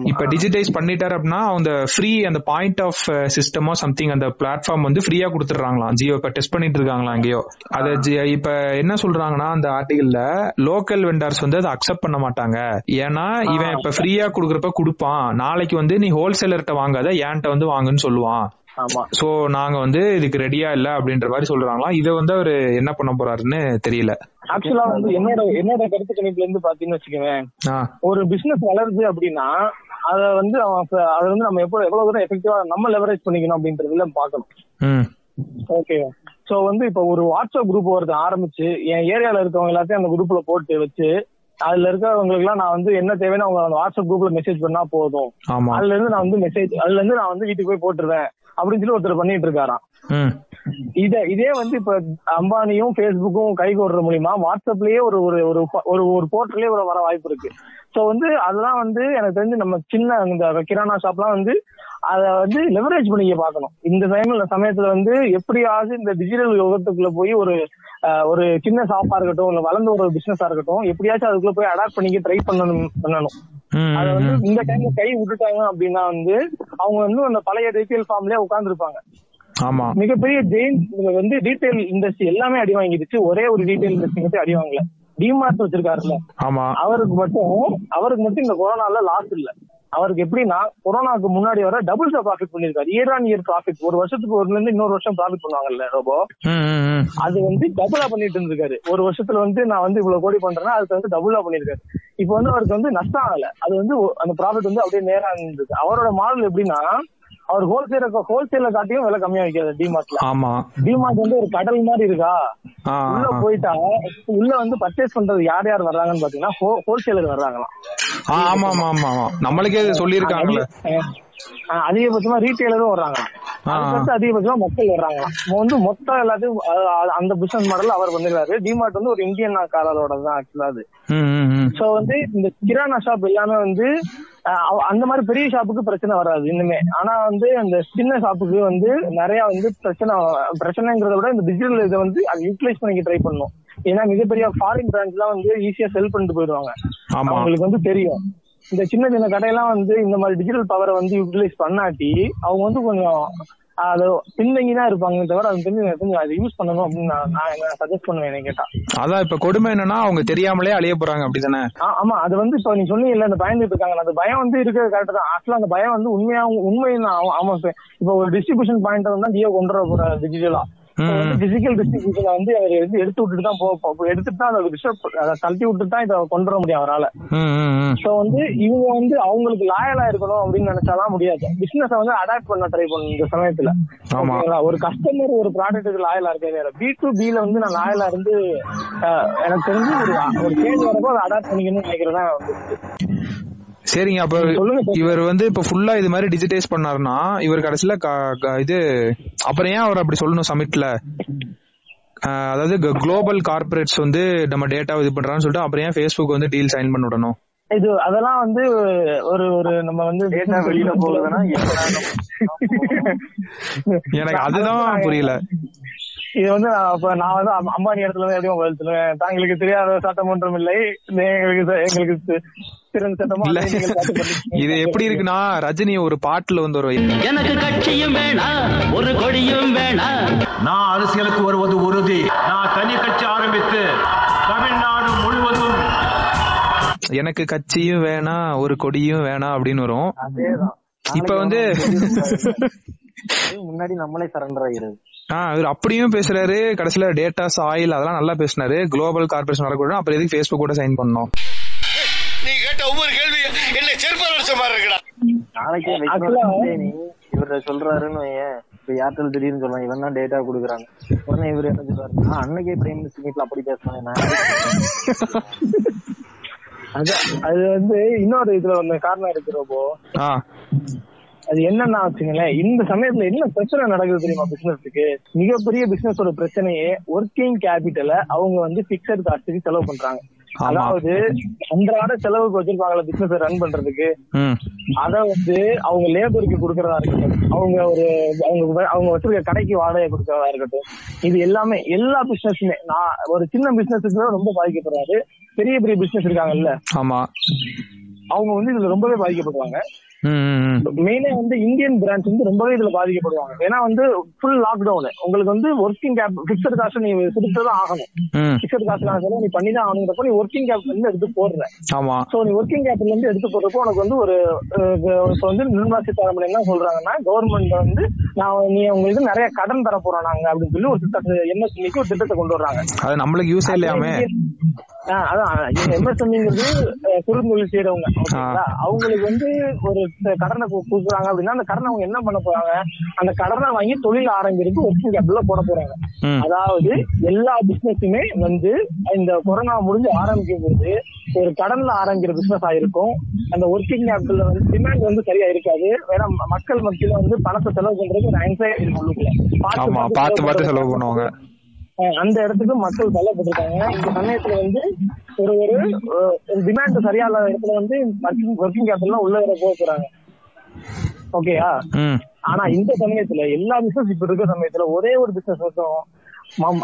இப்ப டிஜிடைஸ் பண்ணிட்டாரு அப்படின்னா அந்த ஃப்ரீ அந்த பாயிண்ட் ஆஃப் சிஸ்டமோ சம்திங் அந்த பிளாட்ஃபார்ம் வந்து ஃப்ரீயா கொடுத்துறாங்களாம் ஜியோ இப்ப டெஸ்ட் பண்ணிட்டு இருக்காங்களா அங்கேயோ அது இப்ப என்ன சொல்றாங்கன்னா அந்த ஆர்டிகல்ல லோக்கல் வெண்டார்ஸ் வந்து அதை அக்செப்ட் பண்ண மாட்டாங்க. ஏன்னா இவன் இப்ப ஃப்ரீயா கொடுக்கறப்ப கொடுப்பான். நாளைக்கு வந்து நீ ஹோல்சேலர்கிட்ட வாங்காத என்கிட்ட வந்து வாங்குன்னு சொல்லுவான். ஆமா. சோ நாங்க வந்து இதுக்கு ரெடியா இல்ல அப்படின்ற மாதிரி சொல்றாங்களாம் இதை வந்து அவரு என்ன பண்ண போறாருன்னு தெரியல. ஆக்சுவலா வந்து என்னோட என்னோட கருத்து கணிப்புல இருந்து பாத்தீங்கன்னு வச்சுக்கோங்க ஆ. ஒரு பிசினஸ் வளருது அப்படின்னா அத வந்து அதை வந்து நம்ம எப்போ எவ்வளவு தூரம் எஃபெக்டிவா நம்ம லெவரேஜ் பண்ணிக்கணும் அப்படின்றதுல பார்க்கணும். ம். ஓகே சோ வந்து இப்ப ஒரு வாட்ஸ்அப் குரூப் ஒருத்தன் ஆரம்பிச்சு என் ஏரியால இருக்கவங்க எல்லாத்தையும் அந்த குரூப்ல போட்டு வச்சு அதுல இருக்கிறவங்களுக்கு எல்லாம் நான் வந்து என்ன தேவைன்னு அவங்க வாட்ஸ்அப் குரூப்ல மெசேஜ் பண்ணா போதும். அதுல இருந்து நான் வந்து மெசேஜ் அதுல இருந்து நான் வந்து வீட்டுக்கு போய் போட்டுருவேன். அப்படின்னு சொல்லி ஒருத்தர் பண்ணிட்டு இருக்காராம். இத இதே வந்து இப்ப அம்பானியும் பேஸ்புக்கும் கைகோடுற மூலியமா வாட்ஸ்அப்லயே ஒரு ஒரு ஒரு ஒரு ஒரு போர்ட்டலே ஒரு வர வாய்ப்பு இருக்கு. சோ வந்து அதெல்லாம் வந்து எனக்கு தெரிஞ்சு நம்ம சின்ன இந்த கிரானா ஷாப்லாம் வந்து அத வந்து லெவரேஜ் பண்ணிக்க பார்க்கணும். இந்த டைம்ல சமயத்துல வந்து எப்படியாவது இந்த டிஜிட்டல் யுகத்துக்குள்ள போய் ஒரு ஒரு சின்ன ஷாப்பா இருக்கட்டும் இல்ல வளர்ந்து ஒரு பிசினஸா இருக்கட்டும் எப்படியாச்சும் அதுக்குள்ள போய் அடாப்ட் பண்ணிக்க ட்ரை பண்ணணும் பண்ணணும். அத வந்து. இந்த டைம்ல கை விட்டுட்டாங்க அப்படின்னா வந்து அவங்க வந்து அந்த பழைய ரீட்டைல் ஃபார்ம்லயே உட்கார்ந்துருப்பாங்க. ஆமா. மிகப்பெரிய ஜெயின் வந்து ரீட்டைல் இண்டஸ்ட்ரி எல்லாமே அடி வாங்கிடுச்சு. ஒரே ஒரு ரீட்டைல் இண்டஸ்ட்ரி மட்டும் அடி வாங்கல. டிமார்ட் வச்சிருக்காருல்ல. ஆமா. அவருக்கு மட்டும் அவருக்கு மட்டும் இந்த கொரோனால லாஸ் இல்ல. அவருக்கு எப்படின்னா கொரோனாக்கு முன்னாடி வர டபுள் ப்ராஃபிட் பண்ணிருக்காரு இயர் ஆன் இயர் ப்ராஃபிட் ஒரு வருஷத்துக்கு ஒருல இருந்து இன்னொரு வருஷம் ப்ராஃபிட் பண்ணுவாங்கல்ல ரோபோ. அது வந்து டபுளா பண்ணிட்டு இருந்திருக்காரு. ஒரு வருஷத்துல வந்து நான் வந்து இவ்வளவு கோடி பண்றேன்னா அதுக்கு வந்து டபுளா பண்ணிருக்காரு இப்போ வந்து அவருக்கு வந்து நஷ்டம் ஆகல. அது வந்து அந்த ப்ராஃபிட் வந்து அப்படியே நேரா இருந்தது அவரோட மாடல் எப்படின்னா அவர் ஹோல்சேல ஹோல்சேல காட்டியும் விலை கம்மியா வைக்காது டிமார்ட்ல ஆமா. டிமார்ட் வந்து ஒரு கடல் மாதிரி இருக்கா? உள்ள. போயிட்டா உள்ள வந்து பர்ச்சேஸ் பண்றது யார் யார் வர்றாங்கன்னு பாத்தீங்கன்னா ஹோல்சேலர் வர்றாங்களாம். ஆமா ஆமா ஆமா ஆமா. நம்மளுக்கே அஹ் அதிகபட்சமா ரீட்டைலரும் வர்றாங்க. அதுக்கடுத்து அதிகபட்சமா மக்கள் வர்றாங்க வந்து மொத்தம் எல்லாத்தையும் அந்த பிசினஸ் மாடல் அவர் பண்ணிருக்காரு டிமார்ட் வந்து ஒரு இந்தியன் காரரோட தான் ஆக்சுவலா அது. சோ வந்து இந்த கிரானா ஷாப் எல்லாமே வந்து அந்த மாதிரி பெரிய ஷாப்புக்கு பிரச்சனை வராது இன்னுமே. ஆனா வந்து அந்த சின்ன ஷாப்புக்கு வந்து நிறைய வந்து பிரச்சனை பிரச்சனைங்கிறத விட இந்த டிஜிட்டல் இதை வந்து அதை யூட்டிலைஸ் பண்ணிக்க ட்ரை பண்ணும். ஏன்னா மிகப்பெரிய ஃபாரின் பிராண்ட்ஸ் எல்லாம் வந்து ஈஸியா செல் பண்ணிட்டு போயிடுவாங்க. அவங்களுக்கு வந்து தெரியும். இந்த சின்ன சின்ன கடையெல்லாம் வந்து இந்த மாதிரி டிஜிட்டல் பவரை வந்து யூட்டிலைஸ் பண்ணாட்டி அவங்க வந்து கொஞ்சம் அது பின்தங்கி தான் இருப்பாங்க தவிர அது தெரிஞ்சு எனக்கு கொஞ்சம் அதை யூஸ் பண்ணணும் அப்படின்னு நான் நான் சஜஸ்ட் பண்ணுவேன் என்ன கேட்டா. அதான் இப்ப கொடுமை என்னன்னா அவங்க தெரியாமலே அழிய போறாங்க அப்படிதானே? ஆமா அது வந்து இப்ப நீ சொன்னீங்கல்ல அந்த பயந்துட்டு இருக்காங்க அந்த பயம் வந்து இருக்கிறது கரெக்ட் தான். ஆக்சுவலா அந்த பயம் வந்து உண்மையா உண்மை ஆமா இப்போ ஒரு டிஸ்ட்ரிபியூஷன் பாயிண்ட் வந்து ஜியோ கொண்டு வர போற டிஜிட்டலா. பிசிக்கல் டிஸ்ட்ரிபியூஷன் வந்து அவர் வந்து எடுத்து விட்டுட்டு தான் போ போ- எடுத்துட்டு தான் அதை டிஸ்டர்ப் அதை தள்ளி விட்டுட்டு தான் இதை கொண்டு வர முடியும் அவரால. சோ வந்து இவங்க வந்து அவங்களுக்கு லாயலா இருக்கணும் அப்படின்னு நினைச்சாலாம் முடியாது பிசினஸ் வந்து அடாப்ட் பண்ண ட்ரை பண்ணணும் இந்த சமயத்துல ஆமா. ஓகேங்களா? ஒரு கஸ்டமர் ஒரு ப்ராடக்ட்டுக்கு லாயலா இருக்கே பி டு பி ல வந்து நான் லாயலா இருந்து எனக்கு தெரிஞ்சு ஒரு ஒரு சேஞ்ச் வரப்போ அதை அடாப்ட் பண்ணிக்கணும்னு நினைக்கிறதா வந்து சரிங்க அப்ப. இவர் வந்து இப்ப ஃபுல்லா இது மாதிரி டிஜிட்டைஸ் பண்ணாருன்னா இவர் கடைசியில க- க- இது அப்புறம் ஏன் அவர் அப்படி சொல்லணும் சமிட்ல? அதாவது குளோபல் கார்பரேட்ஸ் வந்து நம்ம டேட்டா இது பண்றான்னு சொல்லிட்டு அப்புறம் ஏன் ஃபேஸ்புக் வந்து டீல் சைன் பண்ணி விடணும்? இது அதெல்லாம் வந்து ஒரு ஒரு நம்ம வந்து டேட்டா வெளியில போகுதுன்னா *laughs* எனக்கு அதுதான் புரியல. இது வந்து நான் வந்து அம்- அம்பானி இடத்துல இருந்து எப்படியும் பதில் சொல்லுவேன். தாங்களுக்கு தெரியாத சட்டம் ஒன்றும் இல்லை. எங்களுக்கு எங்களுக்கு தி- திறன் சட்டமா இது எப்படி இருக்குன்னா ரஜினி ஒரு பாட்டுல வந்து ஒரு எனக்கு கட்சியும் வேணாம் ஒரு கொடியும் வேணாம் நான் அரசியலுக்கு வருவது உறுதி. நான் தனி கட்சி ஆரம்பித்து தமிழ்நாடு முழுவதும் எனக்கு கட்சியும் வேணாம் ஒரு கொடியும் வேணாம் அப்படின்னு வரும். அதேதான். இப்ப வந்து *laughs* முன்னாடி நம்மளே சரண்டர் ஆகிறது ஆஹ் இவர் அப்படியும் பேசுறாரு. கடைசியில டேட்டாஸ் ஆயில் அதெல்லாம் நல்லா பேசினாரு. குளோபல் கார்பரேஷன் வரக்கூடாது அப்புறம் எதுக்கு ஃபேஸ்புக் கூட சைன் பண்ணோம்? நீ கேட்ட ஒவ்வொரு கேள்வி என்ன செருப்பால் அடிச்ச மாதிரி இருக்குடா. நாளைக்கே இவர சொல்றாருன்னு வையேன். இப்ப ஏர்டெல் திடீர்னு சொல்றாங்க இவன் தான் டேட்டா குடுக்குறாங்க உடனே இவர் என்ன சொல்றாரு? நான் அன்னைக்கே பிரைம் மினிஸ்டர் மீட்ல அப்படி பேசுறேன் நான் அது *laughs* அது வந்து இன்னொரு இதுல வந்து காரணம் இருக்கிறப்போ. ஆ. அது என்னன்னா வச்சுங்களேன் இந்த சமயத்துல என்ன பிரச்சனை நடக்குது தெரியுமா பிசினஸ்க்கு மிகப்பெரிய பிசினஸோட பிரச்சனையே ஒர்க்கிங் கேபிட்டலை அவங்க வந்து பிக்சட் காஸ்ட்டுக்கு செலவு பண்றாங்க. அதாவது அன்றாட செலவுக்கு வச்சிருப்பாங்களா பிசினஸ் ரன் பண்றதுக்கு. அத வந்து அவங்க லேபருக்கு கொடுக்கறதா இருக்கட்டும் அவங்க ஒரு அவங்க அவங்க வச்சிருக்க கடைக்கு வாடகை கொடுக்கறதா இருக்கட்டும் இது எல்லாமே எல்லா பிசினஸுமே நான் ஒரு சின்ன பிசினஸுக்கு ரொம்ப பாதிக்கப்படுறாரு பெரிய பெரிய பிசினஸ் இருக்காங்கல்ல. ஆமா. அவங்க வந்து இதுல ரொம்பவே பாதிக்கப்படுவாங்க. மெயினா வந்து இந்தியன் பிரான்ச் வந்து ரொம்பவே இதுல பாதிக்கப்படுவாங்க. ஏன்னா வந்து ஃபுல் லாக்டவுன் உங்களுக்கு வந்து ஒர்க்கிங் கேப் பிக்சட் காசு நீ கொடுத்துதான் ஆகணும். பிக்சட் காசு நான் நீ பண்ணி தான் ஆகணுங்கிறப்ப நீ ஒர்க்கிங் கேப் வந்து எடுத்து போடுற. ஆமா. சோ நீ ஒர்க்கிங் கேபிட்டல் வந்து எடுத்து போடுறப்போ உனக்கு வந்து ஒரு இப்ப வந்து நிர்மலா சீதாராமன் என்ன சொல்றாங்கன்னா கவர்மெண்ட் வந்து நான் நீ உங்களுக்கு நிறைய கடன் தர போறோம் நாங்க அப்படின்னு சொல்லி ஒரு திட்டத்தை எம்எஸ்எம்இக்கு ஒரு திட்டத்தை கொண்டு வர்றாங்க. அது நம்மளுக்கு யூஸே இல்லையாமே அதான். எம்எஸ்எம்இங்கிறது குறுந்தொழில் செய்யறவங்க அவங்களுக்கு வந்து ஒரு கடனை கொடுக்குறாங்க அப்படின்னா அந்த கடனை அவங்க என்ன பண்ண போறாங்க? அந்த கடனை வாங்கி தொழில் ஆரம்பிக்கிறது ஒர்க்கிங் கேபிட்டல்ல போட போறாங்க. அதாவது எல்லா பிசினஸுமே வந்து இந்த கொரோனா முடிஞ்சு ஆரம்பிக்கும் போது ஒரு கடன்ல ஆரம்பிக்கிற பிசினஸ் ஆயிருக்கும். அந்த ஒர்க்கிங் கேபிட்டல்ல வந்து டிமாண்ட் வந்து சரியா இருக்காது. ஏன்னா மக்கள் மத்தியில வந்து பணத்தை செலவு பண்றதுக்கு ஒரு உள்ளுக்குள்ள. பார்த்து பார்த்து செலவு பண்ணுவாங்க. அந்த இடத்துக்கு மக்கள் தள்ளப்பட்டிருக்காங்க. இந்த சமயத்துல வந்து ஒரு ஒரு டிமாண்ட் சரியா இல்லாத இடத்துல வந்து ஒர்க்கிங் ஒர்க்கிங் கேபிட்டல் உள்ள வர போக போறாங்க. ஓகேயா ஆனா இந்த சமயத்துல எல்லா பிசினஸ் இப்ப இருக்க சமயத்துல ஒரே ஒரு பிசினஸ் மட்டும்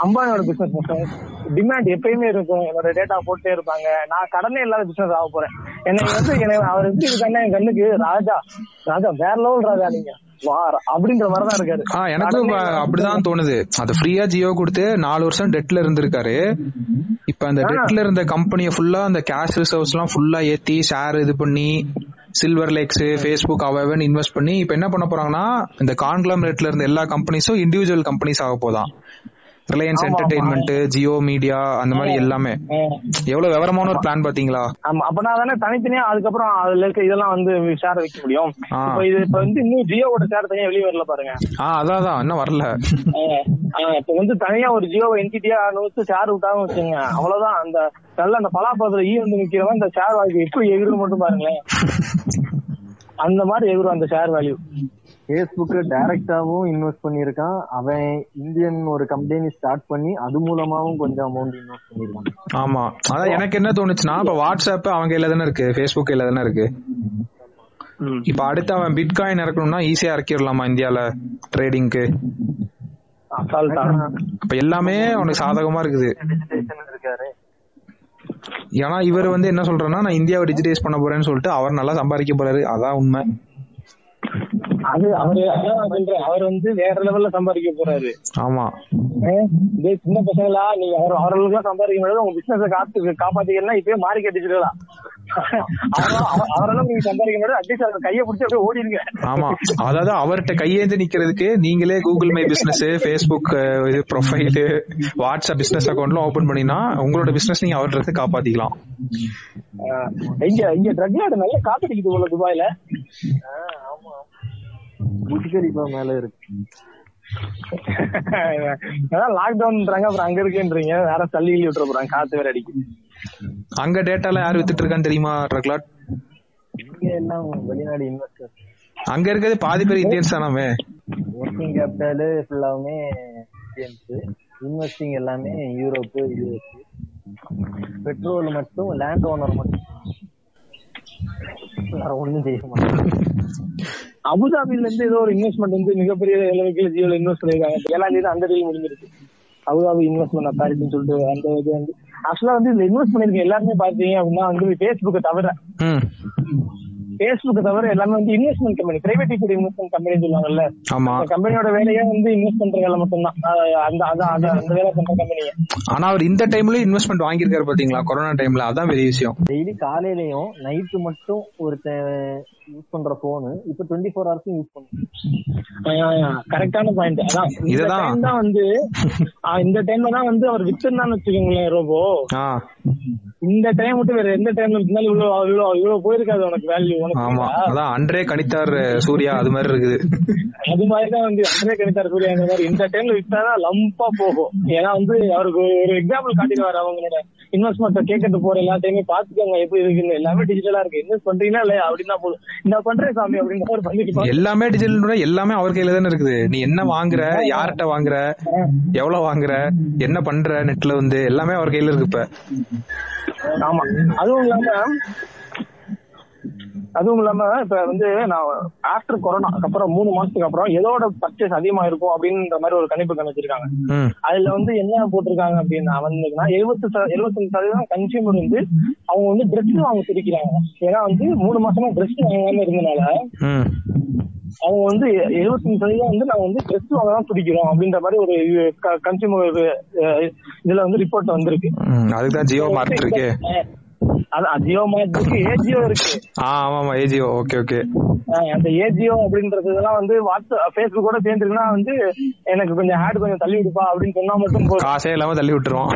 அம்பானியோட பிசினஸ் மட்டும் டிமாண்ட் எப்பயுமே இருக்கும். என்னோட டேட்டா போட்டே இருப்பாங்க. நான் கடனே இல்லாத பிசினஸ் ஆக போறேன். என்னை வந்து அவர் எப்படி இருக்காருன்னா என் கண்ணுக்கு? ராஜா. ராஜா வேற லெவல் ராஜா நீங்க. வா அப்படின்ற மாதிரிதான் இருக்காரு. எனக்கும் அப்படிதான் தோணுது. அது ஃப்ரீயா ஜியோ கொடுத்து நாலு வருஷம் டெட்ல இருந்திருக்காரு. இப்ப அந்த டெட்ல இருந்த கம்பெனியை ஃபுல்லா அந்த கேஷ் ரிசர்வ்ஸ் எல்லாம் ஃபுல்லா ஏத்தி ஷேர் இது பண்ணி சில்வர் லேக்ஸ் ஃபேஸ்புக் அவன் இன்வெஸ்ட் பண்ணி இப்ப என்ன பண்ண போறாங்கன்னா இந்த கான்கிளாமரேட்ல இருந்த எல்லா கம்பெனிஸும் இண்டிவிஜுவல் கம்பெனிஸ் ஆக போதான். ரிலையன்ஸ். என்டர்டைன்மெண்ட் ஜியோ மீடியா அந்த மாதிரி எல்லாமே. எவ்வளவு விவரமான ஒரு பிளான் பாத்தீங்களா அப்பனா தானே தனித்தனியா அதுக்கப்புறம் அதுல இருக்க இதெல்லாம் வந்து ஷேர் வைக்க முடியும். இப்ப இது இப்ப வந்து இன்னும் ஜியோவோட ஷேர் தனியா வெளியே வரல பாருங்க. ஆ அதான் அதான். இன்னும் வரல. ஆஹ் ஆஹ் இப்ப வந்து தனியா ஒரு ஜியோ என்டிட்டியா நோச்சு ஷேர் விட்டாங்க வச்சுங்க அவ்வளவுதான். அந்த நல்ல அந்த பலாப்பழத்துல ஈ வந்து நிக்கிறவன் இந்த ஷேர் வேல்யூ எப்படி எகிரும் மட்டும் பாருங்களேன். அந்த மாதிரி எகிரும் அந்த ஷேர் வேல்யூ ஃபேஸ்புக் டைரக்டாவும் இன்வெஸ்ட் பண்ணியிருக்கான். அவன் இந்தியன் ஒரு கம்பெனி ஸ்டார்ட் பண்ணி அது மூலமாவும் கொஞ்சம் அமௌண்ட் இன்வெஸ்ட் பண்ணிருக்கான் ஆமா. அதான் எனக்கு என்ன தோணுச்சுன்னா இப்ப வாட்ஸ்அப் அவங்க கையில தானே இருக்கு ஃபேஸ்புக் கையில தானே இருக்கு. இப்ப அடுத்து அவன் பிட்காயின் இறக்கணும்னா ஈஸியா இறக்கிடலாமா இந்தியால ட்ரேடிங்க்கு இப்ப எல்லாமே அவனுக்கு சாதகமா இருக்குது. இருக்காரு. ஏன்னா இவர் வந்து என்ன சொல்றேன்னா நான் இந்தியாவை டிஜிடைஸ் பண்ண போறேன்னு சொல்லிட்டு அவர் நல்லா சம்பாதிக்க போறாரு. அதான் உண்மை. அது அவரு அதான் சொல்றேன். அவர் வந்து வேற லெவல்ல சம்பாதிக்க போறாரு. ஆமா? இதே சின்ன பசங்களா நீங்க அவர் அவர்களுக்கு சம்பாதிக்க முடியாது உங்க பிசினஸ் காத்து காப்பாத்திக்கலாம் இப்பயே மாறி ஆமா. அதாவது அவர்கிட்ட கையேந்து நிக்கிறதுக்கு நீங்களே கூகுள் மை பிசினஸ் ஃபேஸ்புக் இது ப்ரொஃபைல் வாட்ஸ்அப் பிசினஸ் அக்கௌண்ட்லாம் ஓபன் பண்ணினா உங்களோட பிசினஸ் நீங்க அவர்கிட்ட காப்பாத்திக்கலாம். இங்க இங்க ட்ரக் நல்லா காத்தடிக்குது போல துபாயில. புஷ்கரிப்பா மேல இருக்கு. *laughs* அதான் லாக்டவுன்ன்றாங்க அப்புறம் அங்க இருக்கேன்றீங்க. வேற தள்ளி கிள்ளி விட்டுற போறாங்க. காத்து வேற அடிக்குது. அங்க டேட்டா எல்லாம் யார் வித்துட்டு இருக்கான்னு தெரியுமா இங்க எல்லாம் வெளிநாடு இன்வெஸ்டர் அங்க இருக்கிறது பாதி பேர் இந்தியன்ஸ் தானாமே. ஒர்க்கிங் கேபிட்டல் ஃபுல்லாவுமே இந்தியன்ஸ். இன்வெஸ்டிங் எல்லாமே யூரோப்பு யூஎஸ் பெட்ரோல் மட்டும் லேண்ட் ஓனர் மட்டும். வேற ஒண்ணும் செய்ய மாட்டாங்க. *laughs* அபுதாபில இருந்து ஏதோ ஒரு இன்வெஸ்ட்மெண்ட் வந்து மிகப்பெரிய அளவுக்கு ஜியோல இன்வெஸ்ட் பண்ணிருக்காங்க. ஏழாம் தேதி அந்த டீல் முடிஞ்சிருக்கு அபுதாபி இன்வெஸ்ட்மெண்ட் அத்தாரிட்டின்னு சொல்லிட்டு அந்த இது வந்து ஆக்சுவலா வந்து இதுல இன்வெஸ்ட் பண்ணிருக்க எல்லாருமே பாத்தீங்க அப்படின்னா வந்து பேஸ்புக்கை தவிர ம் பேஸ்புக்கை தவிர எல்லாமே வந்து investment company private equity investment company சொல்லுவாங்கல்ல. கம்பெனியோட வேலையே வந்து இன்வெஸ்ட் பண்ற வேலை மட்டும்தான். அந்த அதான் அந்த அந்த வேலை பண்ற கம்பெனிங்க ஆனா அவர் இந்த டைம்ல இன்வெஸ்ட்மெண்ட் வாங்கியிருக்காரு பாத்தீங்களா? கொரோனா டைம்ல அதான் பெரிய விஷயம். டெய்லி காலையிலயும் நைட்டு மட்டும் ஒருத்த யூஸ் பண்ற போனு இப்ப டுவெண்ட்டி ஃபோர் ஹவர்ஸும் யூஸ் பண்ணும். கரெக்டான பாயிண்ட் அதான் இதுதான். time தான் வந்து இந்த டைம்ல தான் வந்து அவர் வித்துருந்தான்னு வச்சுக்கோங்களேன் ரோபோ. இந்த டைம் மட்டும் வேற எந்த டைம்ல இருந்தாலும் இவ்வளவு இவ்வளவு இவ்வளவு போயிருக்காது உனக்கு வேல்யூ ஆமா? அதான் அன்றே கணித்தார் சூர்யா அது மாதிரி இருக்குது. அது மாதிரிதான் வந்து அன்றே கணித்தார் சூர்யாங்கிற மாதிரி. இந்த டைம்ல வித்தாதான் லம்பா போகும். ஏன்னா வந்து அவருக்கு ஒரு எக்ஸாம்பிள் காட்டிடுவாரு அவங்களோட இன்வெஸ்ட்மெண்ட் கேட்கறது போற எல்லாத்தையுமே பாத்துக்கோங்க எப்படி இருக்குன்னு. எல்லாமே டிஜிட்டலா இருக்கு. இன்வெஸ்ட் பண்றீங்களா இல்லையா? அப்படின்னா போதும். இந்த பண்றேன் சாமி அப்படின்னு. எல்லாமே டிஜிட்டல் எல்லாமே அவர் கையில தானே இருக்குது. நீ என்ன வாங்குற? யார்கிட்ட வாங்குற? எவ்வளவு வாங்குற? என்ன பண்ற? நெட்ல வந்து எல்லாமே அவர் கையில இருக்கு இப்ப. ஆமா. அதுவும் இல்லாம அதுவும் இல்லாம இப்ப வந்து நான் ஆஃப்டர் கொரோனா அப்புறம் மூணு மாசத்துக்கு அப்புறம் எதோட பர்ச்சேஸ் அதிகமா இருக்கும் அப்படின்ற மாதிரி ஒரு கணிப்பு கணிச்சிருக்காங்க. அதுல வந்து என்ன போட்டிருக்காங்க அப்படின்னா வந்துன்னா எழுபத்தி எழுபத்தஞ்சு சதவீதம் கன்சியூமர் வந்து அவங்க வந்து ட்ரெஸ் வாங்க பிடிக்கிறாங்க ஏன்னா வந்து மூணு மாசமா ட்ரெஸ் வாங்காம இருந்தனால அவங்க வந்து எழுபத்தஞ்சு சதவீதம் வந்து நாங்க வந்து ட்ரெஸ் வாங்க தான் பிடிக்கிறோம் அப்படின்ற மாதிரி ஒரு கன்சியூமர் இதுல வந்து ரிப்போர்ட் வந்திருக்கு. ம், அதுக்கு தான் ஜியோ மார்க் இருக்கு ஜியோ மார்ட்டுக்கு ஏஜியோ இருக்கு. ஆமா ஏஜியோ ஓகே ஓகே அந்த ஏஜியோ அப்படின்றது இதெல்லாம் வந்து வாட்ஸ்அப் ஃபேஸ்புக் கூட சேர்ந்துருக்குன்னா வந்து எனக்கு கொஞ்சம் ஆட் கொஞ்சம் தள்ளி விடுப்பா அப்படின்னு சொன்னா மட்டும் காசே இல்லாம தள்ளி விட்டுருவோம்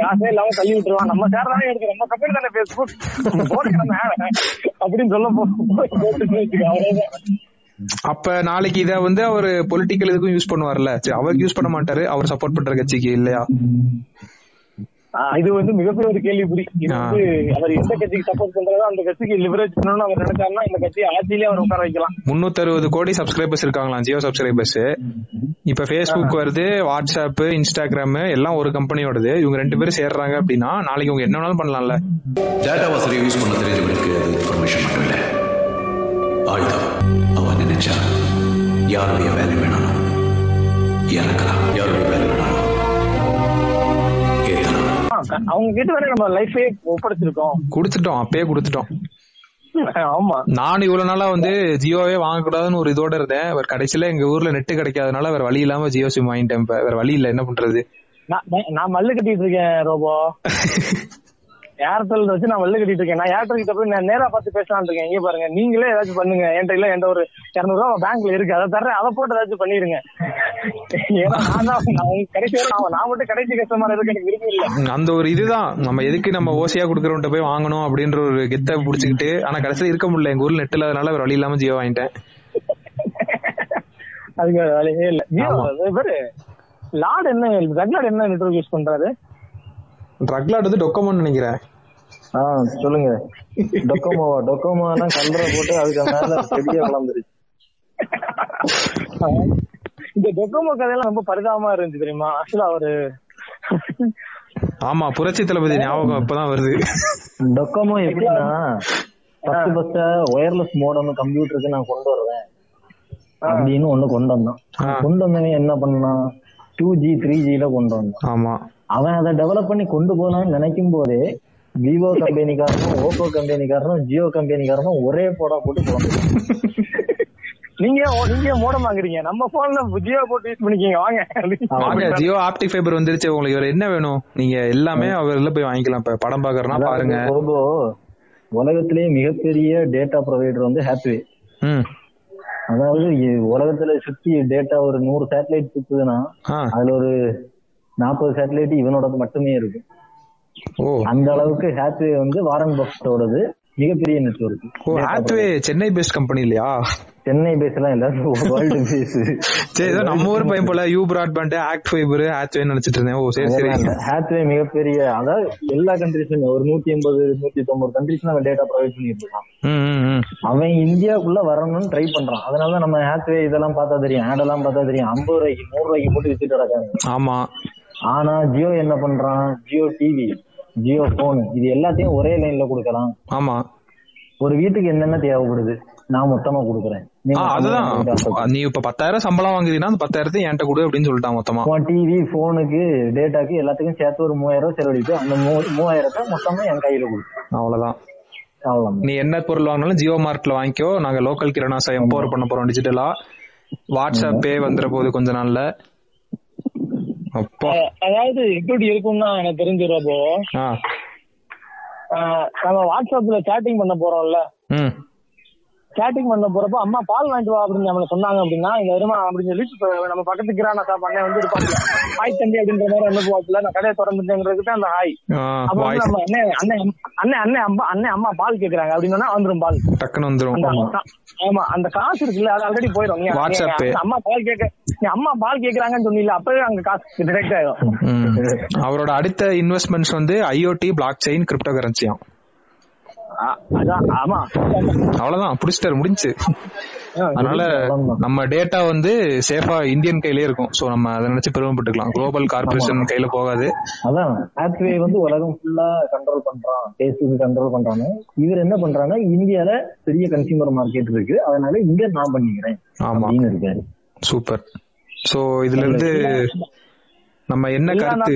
காசே இல்லாம தள்ளி விட்டுருவான். நம்ம சேர் தானே எடுத்து நம்ம கம்பெனி தானே ஃபேஸ்புக் ad. அப்படின்னு சொல்ல போட்டு அப்ப நாளைக்கு இத வந்து அவர் பொலிட்டிக்கல் இதுக்கும் யூஸ் பண்ணுவார்ல? அவருக்கு யூஸ் பண்ண மாட்டாரு. அவர் சப்போர்ட் பண்ற கட்சிக்கு இல்லையா? இது வந்து மிகப்பெரிய ஒரு கேள்விக்குறி. இது வந்து அவர் எந்த கட்சிக்கு சப்போர்ட் பண்றதோ அந்த கட்சிக்கு லிவரேஜ் பண்ணணும்னு அவர் நினைச்சாருன்னா இந்த கட்சி ஆட்சியிலே அவர் உட்கார வைக்கலாம். முன்னூத்தி அறுபது கோடி சப்ஸ்கிரைபர்ஸ் இருக்காங்களாம் ஜியோ சப்ஸ்கிரைபர்ஸ் இப்ப ஃபேஸ்புக் வருது வாட்ஸ்அப் இன்ஸ்டாகிராம் எல்லாம் ஒரு கம்பெனியோடது இவங்க ரெண்டு பேரும் சேர்றாங்க அப்படின்னா நாளைக்கு இவங்க என்ன வேணாலும் பண்ணலாம்ல. டேட்டா வசதி யூஸ் பண்ண தெரிஞ்சவனுக்கு அது இன்ஃபர்மேஷன் மட்டும் இல்லை. ஆயுதம் அவன் நினைச்சா யாருடைய வேலை வேணாலும் இறக்கலாம். யாருடைய வேலை அவங்க கிட்ட வேற நம்ம லைஃபே ஒப்படைச்சிருக்கோம். கொடுத்துட்டோம் அப்பயே கொடுத்துட்டோம். ஆமா. நானும் இவ்வளவு நாளா வந்து ஜியோவே வாங்கக்கூடாதுன்னு ஒரு இதோட இருந்தேன். வேற கடைசியில எங்க ஊர்ல நெட் கிடைக்காதனால வேற வழி இல்லாம ஜியோ சிம் வாங்கிட்டேன். வேற வழி இல்ல என்ன பண்றது? நான் மல்லு கட்டிட்டு இருக்கேன் ரோபோ. *laughs* ஏர்டெல் வச்சு நான் மல்லு கட்டிட்டு இருக்கேன். நான் ஏர்டெல் கிட்ட போய் நான் நேரா பார்த்து பேசலாம்னு இருக்கேன். இங்க பாருங்க. நீங்களே ஏதாச்சும் பண்ணுங்க. என்கிட்ட இல்ல என்கிட்ட ஒரு இருநூறு ரூபா பேங்க்ல இருக்கு. அதை தர்றேன். அதை போட்டு ஏதாச்சும் பண்ணிருங்க ஏன்னா நான் கடைசி வரை நான் மட்டும் கடைசி கஷ்டமான இருக்கு எனக்கு விருப்பம் இல்ல. அந்த ஒரு இதுதான். நம்ம எதுக்கு நம்ம ஓசியா குடுக்கறவன்ட்ட போய் வாங்கணும் அப்படின்ற ஒரு கெத்த புடிச்சுக்கிட்டு ஆனா கடைசியில இருக்க முடியல. எங்க ஊர்ல நெட் இல்லாதனால வழி இல்லாம ஜியோ வாங்கிட்டேன். அதுக்கு வேலையே இல்ல. ஜியோ லார்ட் என்ன ரெகுலர் என்ன நெட்வொர்க் யூஸ் பண்றாரு? ட்ரக்லாட் வந்து டொக்கோமோன்னு நினைக்கிறேன். ஆ சொல்லுங்க. டொக்கோமோவா டொக்கோமோனா கல்ற போட்டு அதுக்கு மேல பெரிய வளர்ந்துருச்சு. இந்த டொக்கோமோ கதையெல்லாம் ரொம்ப பரிதாபமா இருந்துச்சு தெரியுமா? ஆக்சுவலா அவரு ஆமா புரட்சி தளபதி ஞாபகம் இப்பதான் வருது. டொக்கோமோ எப்படின்னா ஃபர்ஸ்ட் ஃபர்ஸ்ட் ஒயர்லெஸ் மோடம் கம்ப்யூட்டருக்கு நான் கொண்டு வருவேன். அப்படின்னு ஒண்ணு கொண்டு வந்தான். கொண்டு வந்தவன் என்ன பண்ணான் டூ ஜி த்ரீ ஜில கொண்டு வந்தான். ஆமா. அவன் அதை டெவலப் பண்ணி கொண்டு போலாம்னு நினைக்கும் போதே விவோ கம்பெனிக்காரனும் ஓப்போ கம்பெனிக்காரனும் ஜியோ கம்பெனிக்காரனும் ஒரே போடா போட்டு போவாங்க நீங்க நீங்க மோடம் வாங்குறீங்க? நம்ம போன்ல ஜியோ போட்டு யூஸ் பண்ணிக்கீங்க வாங்க. வாங்க ஜியோ ஆப்டிக் ஃபைபர் வந்துருச்சு. உங்களுக்கு வேற என்ன வேணும்? நீங்க எல்லாமே அவர்ல போய் வாங்கிக்கலாம். இப்ப படம் பாக்குறனா பாருங்க. உலகத்திலேயே மிகப்பெரிய டேட்டா ப்ரொவைடர் வந்து ஹாத்வே அதாவது உலகத்துல சுத்தி டேட்டா ஒரு நூறு சேட்டலைட் சுத்துதுன்னா அதுல ஒரு நாற்பது சேட்டலைட் இவனோடது மட்டுமே இருக்கு. ஓ அந்த அளவுக்கு ஹாத்வே வந்து வாரன் பஃபட்டோடது மிகப்பெரிய நெட்வொர்க் ஓ ஹாத்வே சென்னை பேஸ்ட் கம்பெனி இல்லையா? சென்னை பேஸ் எல்லாம் இல்ல வேர்ல்டு பேஸ் சரி ஏதோ நம்ம ஊர் பையன் போல you broadband ACT fibre Hathway நினைச்சிட்டு இருந்தேன். ஓ சரி சரி. ஹாத்வே மிகப்பெரிய அதாவது எல்லா கண்ட்ரிஸுமே ஒரு நூத்தி எண்பது நூத்தி தொண்ணூறு கண்ட்ரிஸ் அவன் டேட்டா ப்ரொவைட் பண்ணிட்டு இருக்கான். அவன் இந்தியாவுக்குள்ள வரணும்னு ட்ரை பண்றான். அதனால நம்ம ஹாத்வே இதெல்லாம் பார்த்தா தெரியும் ஆட் எல்லாம் பார்த்தா தெரியும் ஐம்பது ரூபாய்க்கு நூறு ரூபாய்க்கு போட்டு வித்துட்டு கிடக்காங்க. ஆமா. ஆனா ஜியோ என்ன பண்றான்? ஜியோ டிவி ஜியோ போன் இது எல்லாத்தையும் ஒரே லைன்ல கொடுக்கலாம். ஆமா. ஒரு வீட்டுக்கு என்னென்ன தேவைப்படுது நான் மொத்தமா கொடுக்குறேன். அதுதான். நீ இப்ப பத்தாயிரம் சம்பளம் வாங்குறீங்கன்னா அந்த பத்தாயிரத்தை என்கிட்ட கொடு அப்படின்னு சொல்லிட்டான் மொத்தமா. டிவி போனுக்கு டேட்டாக்கு எல்லாத்துக்கும் சேர்த்து ஒரு மூவாயிரம் செலவழித்து அந்த மூவாயிரத்தை மொத்தமா என் கையில கொடுக்கும் அவ்வளவுதான். நீ என்ன பொருள் வாங்கினாலும் ஜியோ மார்ட்ல வாங்கிக்கோ. நாங்க லோக்கல் கிரணாசை எம்பவர் பண்ண போறோம் டிஜிட்டலா வாட்ஸ்அப் பே வந்துற போது கொஞ்ச நாள்ல. அதாவது எப்படி இருக்கும்னா எனக்கு தெரிஞ்ச ரோபோ ஆ ஆஹ் நம்ம வாட்ஸ்அப்ல சேட்டிங் பண்ண போறோம்ல. ம் சேட்டிங் பண்ண போறப்போ அம்மா பால் வாங்கிட்டு வா அப்படின்னு நம்மள சொன்னாங்க அப்படின்னா இந்த வருமா அப்படின்னு சொல்லி நம்ம பக்கத்து கிரான சாப் அண்ணன் வந்து இருப்பாங்க. ஹாய் தம்பி அப்படின்ற மாதிரி அனுப்புவாப்புல நான் கடையை திறந்துட்டேங்கிறதுக்கு அந்த ஹாய். அப்ப நம்ம அண்ணன் அண்ணன் அண்ணன் அண்ணன் அம்மா அண்ணன் அம்மா பால் கேக்குறாங்க. அப்படின்னா வந்துரும் பால். டக்குன்னு வந்துரும். ஆமா. அந்த காசு இருக்குல்ல அது ஆல்ரெடி போயிடும் அம்மா பால் கேக்க நீ அம்மா பால் கேக்குறாங்கன்னு சொன்னீங்க அப்பவே அங்க காசு டிரெக்ட் ஆயிடும். அவரோட அடுத்த இன்வெஸ்ட்மெண்ட்ஸ் வந்து ஐஓடி பிளாக் செயின் கிரிப்டோ கரன்சியாம் அ- அதான் ஆமா. அவ்வளவுதான் புடிச்சிட்டாரு முடிஞ்சு. அதனால நம்ம டேட்டா வந்து சேஃபா இந்தியன் கையிலே இருக்கும். சோ நம்ம அதை நினைச்சு பெருமைப்பட்டுக்கலாம் குளோபல் கார்பரேஷன் கையில போகாது. அதான் ஹாத்வே வந்து உலகம் ஃபுல்லா கண்ட்ரோல் பண்றான். பேஸ்புக் கண்ட்ரோல் பண்றான்னு இவர் என்ன பண்றாங்க இந்தியால பெரிய கன்சியூமர் மார்க்கெட் இருக்கு. அதனால இங்க நான் பண்ணிக்கிறேன். ஆமா. இருக்காரு. சூப்பர் சோ இதுல இருந்து நம்ம என்ன கருத்து?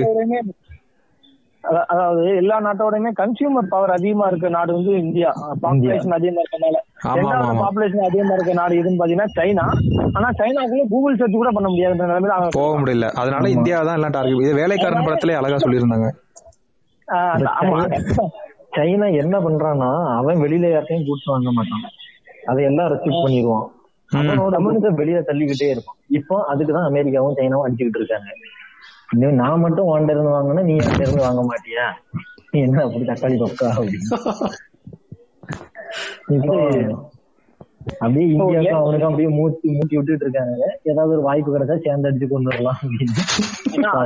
அதாவது எல்லா நாட்டோடையுமே கன்சியூமர் பவர் அதிகமா இருக்க நாடு வந்து இந்தியா. பாப்புலேஷன் அதிகமா இருக்கனால. ரெண்டாவது. பாப்புலேஷன் அதிகமா இருக்க நாடு எதுன்னு பாத்தீங்கன்னா சைனா. ஆனா சைனாக்குள்ள கூகுள் சர்ச் கூட பண்ண முடியாதுன்ற நிலைமையில அவங்க போக முடியல. அதனால இந்தியா தான் எல்லாம் டார்கெட் இது வேலைக்காரன் படத்திலே அழகா சொல்லியிருந்தாங்க. சைனா என்ன பண்றான்னா அவன் வெளியில யார்ட்டையும் கூட்டு வாங்க மாட்டான். அதையெல்லாம் ரெஸ்ட்ரிக்ட் பண்ணிடுவான். அவனோட வெளியில தள்ளிக்கிட்டே இருப்பான். இப்போ அதுக்குதான் அமெரிக்காவும் சைனாவும் அடிச்சுக்கிட்டு இருக்காங்க. இன்னும் நான் மட்டும் வாண்ட இருந்து வாங்கினா நீ என்கிட்ட இருந்து வாங்க மாட்டியா? நீ என்ன அப்படி தக்காளி பக்கா அப்படின்னு. அப்படியே இந்தியாவுக்கும் அவனுக்கும் அப்படியே மூச்சு மூச்சு விட்டுட்டு இருக்காங்க ஏதாவது ஒரு வாய்ப்பு கிடைச்சா சேர்ந்து அடிச்சு கொண்டு வரலாம் அப்படின்னு.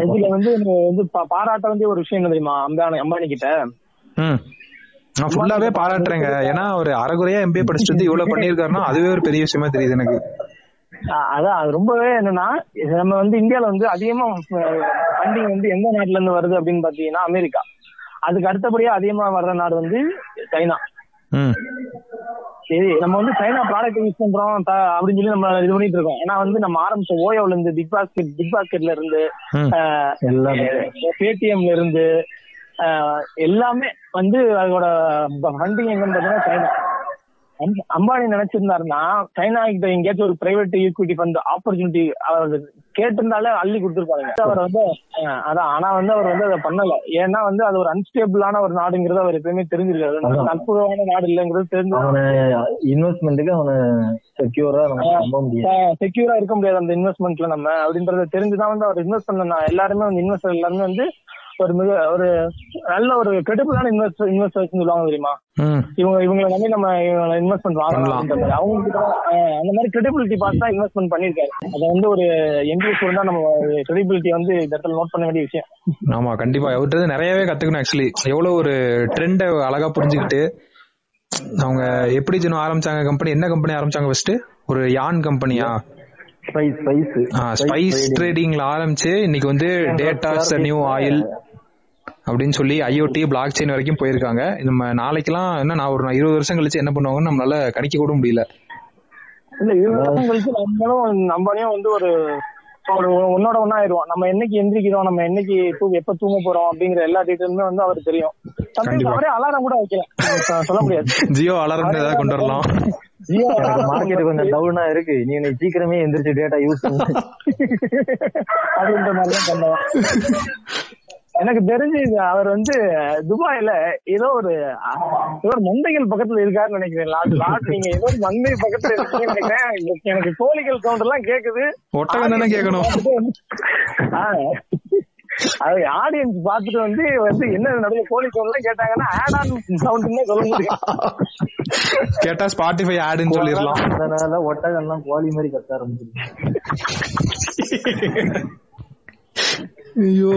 இதுல வந்து வந்து பா- பாராட்ட வேண்டிய ஒரு விஷயம் என்ன தெரியுமா அம்பானி அம்பானி கிட்ட? நான் ஃபுல்லாவே பாராட்டுறேங்க. ஏன்னா ஒரு அரைகுறையா எம்பிஏ படிச்சுட்டு இவ்வளவு பண்ணியிருக்காருன்னா அதுவே ஒரு பெரிய விஷயமா தெரியுது எனக்கு. அதான் அது ரொம்பவே என்னன்னா நம்ம வந்து இந்தியால வந்து அதிகமா ஃபண்டிங் வந்து எந்த நாட்டுல இருந்து வருது அப்படின்னு பாத்தீங்கன்னா அமெரிக்கா. அதுக்கு அடுத்தபடியா அதிகமா வர்ற நாடு வந்து சைனா. சரி நம்ம வந்து சைனா ப்ராடக்ட் யூஸ் பண்றோம் அப்படின்னு சொல்லி நம்ம இது பண்ணிட்டு இருக்கோம். ஏன்னா வந்து நம்ம ஆரம்பிச்ச ஓயோல இருந்து பிக் பாஸ்கெட் பிக் பாஸ்கெட்ல இருந்து பேடிஎம்ல இருந்து எல்லாமே வந்து அதோட ஃபண்டிங் எங்கன்னு பாத்தீங்கன்னா சைனா. அம்பானி நினைச்சிருந்தாருன்னா சைனா கிட்ட எங்கேயாச்சும் ஒரு பிரைவேட் ஈக்விட்டி ஃபண்ட் ஆப்பர்ச்சுனிட்டி அவர் கேட்டிருந்தாலே அள்ளி கொடுத்துருப்பாங்க. அவர் வந்து அதான் ஆனா வந்து அவர் வந்து அதை பண்ணல. ஏன்னா வந்து அது ஒரு அன்ஸ்டேபிளான ஒரு நாடுங்கிறது அவர் எப்பயுமே தெரிஞ்சிருக்காரு. அற்புதமான நாடு இல்லைங்கிறது தெரிஞ்சு இன்வெஸ்ட்மெண்ட்டுக்கு அவனை செக்யூரா நம்ம நம்ப முடியாது செக்யூரா இருக்க முடியாது அந்த இன்வெஸ்ட்மெண்ட்ல நம்ம. அப்படின்றத தெரிஞ்சுதான் வந்து அவர் இன்வெஸ்ட் பண்ண எல்லாருமே வந்து இன்வெஸ்டர் எல்லாருமே வந்து ஒரு மிக ஒரு நல்ல ஒரு கிரெடிபிளான இன்வெஸ்டர் இன்வெஸ்டர்ஸ் சொல்லுவாங்க தெரியுமா? இவங்க இவங்களை நம்பி நம்ம இன்வெஸ்ட்மெண்ட் வாங்கலாம். அவங்களுக்கு அந்த மாதிரி கிரெடிபிலிட்டி பார்த்து தான் இன்வெஸ்ட்மெண்ட் பண்ணிருக்காரு அதை வந்து ஒரு எம்பிஎஸ் ஸ்டூடெண்டா நம்ம கிரெடிபிலிட்டி வந்து இந்த இடத்துல நோட் பண்ண வேண்டிய விஷயம். ஆமா கண்டிப்பா. அவர்கிட்ட நிறையவே கத்துக்கணும் ஆக்சுவலி எவ்வளவு ஒரு ட்ரெண்ட அழகா புரிஞ்சுக்கிட்டு அவங்க எப்படி ஆரம்பிச்சாங்க கம்பெனி என்ன கம்பெனி ஆரம்பிச்சாங்க ஃபர்ஸ்ட் ஒரு யான் கம்பெனியா ஸ்பைஸ் ஸ்பைஸ் ஸ்பைஸ் ட்ரேடிங்ல ஆரம்பிச்சு இன்னைக்கு வந்து டேட்டாஸ் நியூ ஆயில் அப்படின்னு சொல்லி ஐஓடி பிளாக் செயின் வரைக்கும் போயிருக்காங்க. நம்ம நாளைக்கெல்லாம் என்ன நான் ஒரு இருபது வருஷம் கழிச்சு என்ன பண்ணுவாங்கன்னு நம்மளால கணிக்க கூட முடியல. இல்ல இருபது வருஷம் கழிச்சு நம்மளும் நம்மளையும் வந்து ஒரு ஒரு ஒன்னோட ஒன்னா ஆயிடுவோம் நம்ம என்னைக்கு எந்திரிக்கிறோம் நம்ம என்னைக்கு தூங்க எப்ப தூங்க போறோம் அப்படிங்கிற எல்லா டீட்டெயிலுமே வந்து அவருக்கு தெரியும். அவரே அலாரம் கூட வைக்கலாம். சொ- *laughs* சொல்ல முடியாது. ஜியோ அலர்ந்து ஏதாவது கொண்டு வரலாம். எனக்கு மார்க்கெட் கொஞ்சம் டவுனா இருக்கு. நீ இன்னைக்கு சீக்கிரமே எந்திரிச்சு டேட்டா யூஸ் பண்ணு. அப்படின்ற மாதிரி தான் பண்ணுவோம் எனக்கு தெரிஞ்சு இது அவர் வந்து துபாயில ஏதோ ஒரு ஏதோ ஒரு மந்தைகள் பக்கத்துல இருக்காருன்னு நினைக்கிறேன். லாட் நீங்க ஏதோ ஒரு மந்தை பக்கத்துல இருக்கீங்கன்னு நினைக்கிறேன். எனக்கு கோழிகள் சவுண்ட் எல்லாம் கேக்குது. ஒட்டகம் கேட்கணும். ஆ. அது ஆடியன்ஸ் பார்த்துட்டு வந்து வந்து என்ன நடுவில் கோழி சவுண்ட் கேட்டாங்கன்னா ஆட் ஆன் சவுண்ட் சொல்ல முடியும். கேட்டா ஸ்பாட்டிஃபை ஆடுன்னு சொல்லிடலாம். அதனால ஒட்டகம் எல்லாம் கோழி மாதிரி கத்த ஆரம்பிச்சிருக்கு ஐயோ.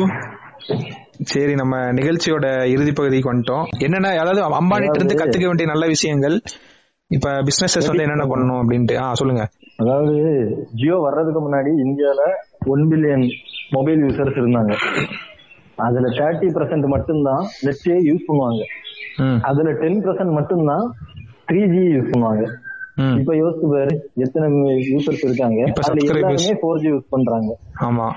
சரி நம்ம நிகழ்ச்சியோட இறுதி பகுதிக்கு வந்துட்டோம். என்னென்ன அதாவது அம்பானிட்ட இருந்து கத்துக்க வேண்டிய நல்ல விஷயங்கள் இப்ப பிசினஸஸ் வந்து என்னென்ன பண்ணணும் அப்படின்ட்டு. ஆ சொல்லுங்க. அதாவது ஜியோ வர்றதுக்கு முன்னாடி இந்தியால ஒன் பில்லியன் மொபைல் யூசர்ஸ் இருந்தாங்க. அதுல தேர்ட்டி பர்சன்ட் மட்டும்தான் நெட்டே யூஸ் பண்ணுவாங்க. அதுல டென் பர்சன்ட் மட்டும்தான் த்ரீ ஜி யூஸ் பண்ணுவாங்க. இப்ப யோசிச்சு பாரு எத்தனை யூசர்ஸ் இருக்காங்க? அதுல. எல்லாருமே ஃபோர் ஜி யூஸ் பண்றாங்க. ஆமா.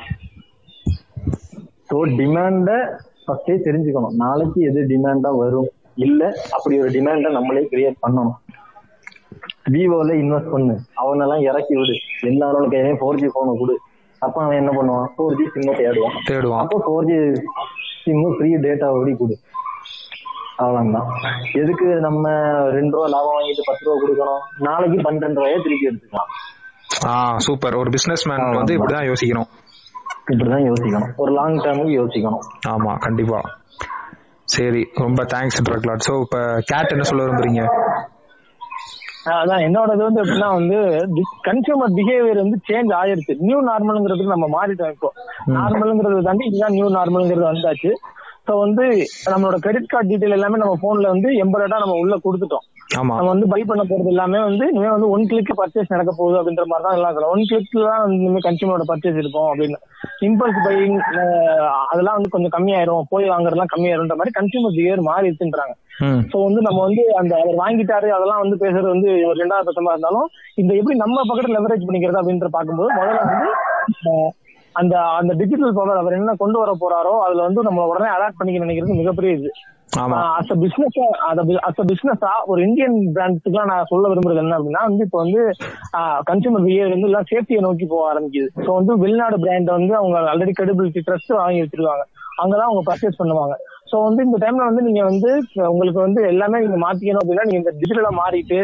ஸோ டிமாண்ட ஃபர்ஸ்டே தெரிஞ்சுக்கணும். நாளைக்கு எது டிமாண்டா வரும்? இல்ல அப்படி ஒரு டிமாண்ட நம்மளே கிரியேட் பண்ணணும். விவோல இன்வெஸ்ட் பண்ணு. அவனெல்லாம் இறக்கி விடு. எல்லாரோட கையிலையும் ஃபோர் ஜி போனை கொடு. அப்ப அவன் என்ன பண்ணுவான்? ஃபோர் ஜி சிம்ம தேடுவான். தேடுவான். அப்போ four G sim free data ஓடி கொடு அவ்வளவுதான். எதுக்கு நம்ம ரெண்டு ரூபா லாபம் வாங்கிட்டு பத்து ரூபா கொடுக்கணும்? நாளைக்கு பன்னெண்டு ரூபாயே திருப்பி எடுத்துக்கலாம். ஆ சூப்பர் ஒரு பிசினஸ் மேன் வந்து இப்படிதான் யோசிக்கணும். இப்படிதான் யோசிக்கணும். ஒரு லாங் டேர்முக்கு யோசிக்கணும். ஆமா கண்டிப்பா. சரி ரொம்ப தேங்க்ஸ் ட்ரக்லாட் சோ இப்ப கேட் என்ன சொல்ல விரும்புறீங்க? அதான் என்னோட இது வந்து எப்படின்னா வந்து கன்சியூமர் பிஹேவியர் வந்து சேஞ்ச் ஆயிருச்சு. நியூ நார்மல்ங்கிறதுக்கு நம்ம மாறிட்டோம் இப்போ. நார்மல்ங்கிறத தாண்டி இதுதான் நியூ நார்மல்ங்கிறது வந்தாச்சு. ஸோ வந்து நம்மளோட கிரெடிட் கார்டு டீடைல் எல்லாமே நம்ம போன்ல வந்து எம்பரடா நம்ம உள்ள கொடுத்துட்டோம். நம்ம வந்து பை பண்ண போறது எல்லாமே வந்து இனிமே வந்து ஒன் கிளிக் பர்ச்சேஸ் நடக்க போகுது அப்படின்ற மாதிரி தான் எல்லாம் ஒன் கிளிக்ல தான் இனிமே கன்சியூமரோட பர்ச்சேஸ் இருக்கும் அப்படின்னு. இம்பல்ஸ் பையிங் அதெல்லாம் வந்து கொஞ்சம் கம்மியாயிரும். போய் வாங்குறதுலாம் கம்மியாயிரும்ன்ற மாதிரி கன்சியூமர் பிஹேவியர் மாறிடுச்சுன்றாங்க. ம். சோ வந்து நம்ம வந்து அந்த அவர் வாங்கிட்டாரு அதெல்லாம் வந்து பேசுறது வந்து ஒரு ரெண்டாவது பட்சமா இருந்தாலும் இந்த எப்படி நம்ம பக்கத்துல லெவரேஜ் பண்ணிக்கிறது அப்படின்ற பார்க்கும்போது முதல்ல வந்து அந்த அந்த டிஜிட்டல் பவர் அவர் என்ன கொண்டு வர போறாரோ அதுல வந்து நம்ம உடனே அடாப்ட் பண்ணிக்க நினைக்கிறது மிகப்பெரிய இது. ஆமா. As a business as a பிசினஸா ஒரு இந்தியன் பிராண்ட்ஸுக்குலாம் நான் சொல்ல விரும்புறது என்ன அப்படின்னா வந்து இப்போ வந்து கன்சூமர் பிஹேவியர் வந்து எல்லாம் சேஃப்டியை நோக்கி போக ஆரம்பிக்குது. ஸோ வந்து வெளிநாடு பிராண்ட் வந்து அவங்க ஆல்ரெடி கிரெடிபிலிட்டி ட்ரஸ்ட் வாங்கி வச்சிருக்காங்க. அங்கதான் அவங்க பர்ச்சேஸ் பண்ணுவாங்க. சோ வந்து இந்த டைம்ல வந்து நீங்க வந்து உங்களுக்கு வந்து எல்லாமே நீங்க மாத்திக்கணும் அப்படின்னா நீங்க இந்த டிஜிட்டலா மாறிட்டு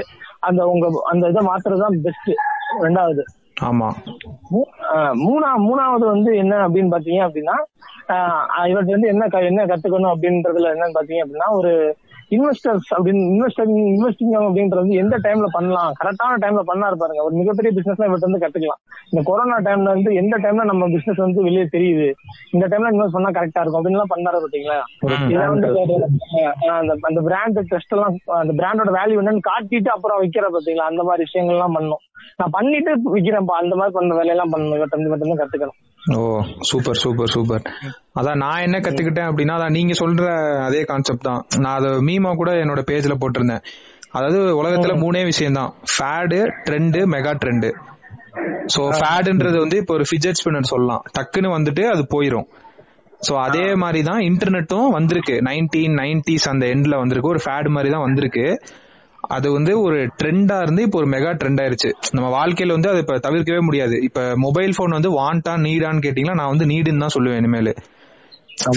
அந்த உங்க அந்த இதை மாத்துறது தான் பெஸ்ட் ரெண்டாவது. ஆமா. மூ- ஆஹ் மூணா மூணாவது வந்து என்ன அப்படின்னு பாத்தீங்க அப்படின்னா ஆஹ் இவர்கிட்ட வந்து என்ன க- என்ன கத்துக்கணும் அப்படின்றதுல என்னன்னு பாத்தீங்க அப்படின்னா ஒரு இன்வெஸ்டர்ஸ் அப்படின்னு இன்வெஸ்டிங் இன்வெஸ்டிங் அப்படின்றது எந்த டைம்ல பண்ணலாம்? கரெக்டான டைம்ல பண்ணாரு பாருங்க ஒரு மிகப்பெரிய பிசினஸ் இவர்கிட்ட வந்து கத்துக்கலாம். இந்த கொரோனா டைம்ல வந்து எந்த டைம்ல நம்ம பிசினஸ் வந்து வெளியே தெரியுது? இந்த டைம்ல இன்வெஸ்ட் பண்ணா கரெக்டா இருக்கும். அப்படின்னு எல்லாம் பண்ணாரு பாத்தீங்களா? அந்த அந்த பிராண்ட் டெஸ்ட் எல்லாம் அந்த பிராண்டோட வேல்யூ என்னன்னு காட்டிட்டு அப்புறம் விக்கிற பாத்தீங்களா? அந்த மாதிரி விஷயங்கள் எல்லாம் பண்ணும். நான் பண்ணிட்டு விக்கிறேன்ப்பா. அந்த மாதிரி பண்ண வேலையெல்லாம் பண்ணணும். இவர்கிட்ட மட்டும் கத்துக்கணும். ஓ சூப்பர் சூப்பர் சூப்பர். அதான் நான் என்ன கத்துக்கிட்டேன் அப்படின்னா அதான் நீங்க சொல்ற அதே கான்செப்ட் தான். நான் அதை மீமா கூட என்னோட பேஜ்ல போட்டிருந்தேன். அதாவது உலகத்துல மூணே விஷயம் தான் fad trend mega trend so ஃபேடுன்றது வந்து இப்போ ஒரு ஃபிஜெட் ஸ்பின்னர் சொல்லலாம். டக்குன்னு வந்துட்டு அது போயிரும். சோ அதே மாதிரி தான் இன்டர்நெட்டும் வந்திருக்கு. நைன்டீன் நைன்டிஸ் அந்த எண்ட்ல வந்திருக்கு. ஒரு ஃபேட் மாதிரி தான் வந்திருக்கு. அது வந்து ஒரு ட்ரெண்டா இருந்து இப்போ ஒரு மெகா ட்ரெண்ட் ஆயிருச்சு. நம்ம வாழ்க்கையில வந்து அதை இப்ப தவிர்க்கவே முடியாது. இப்ப மொபைல் போன் வந்து வாண்டா நீடான்னு கேட்டீங்கன்னா நான் வந்து நீடுன்னு தான் சொல்லுவேன் இனிமேல்.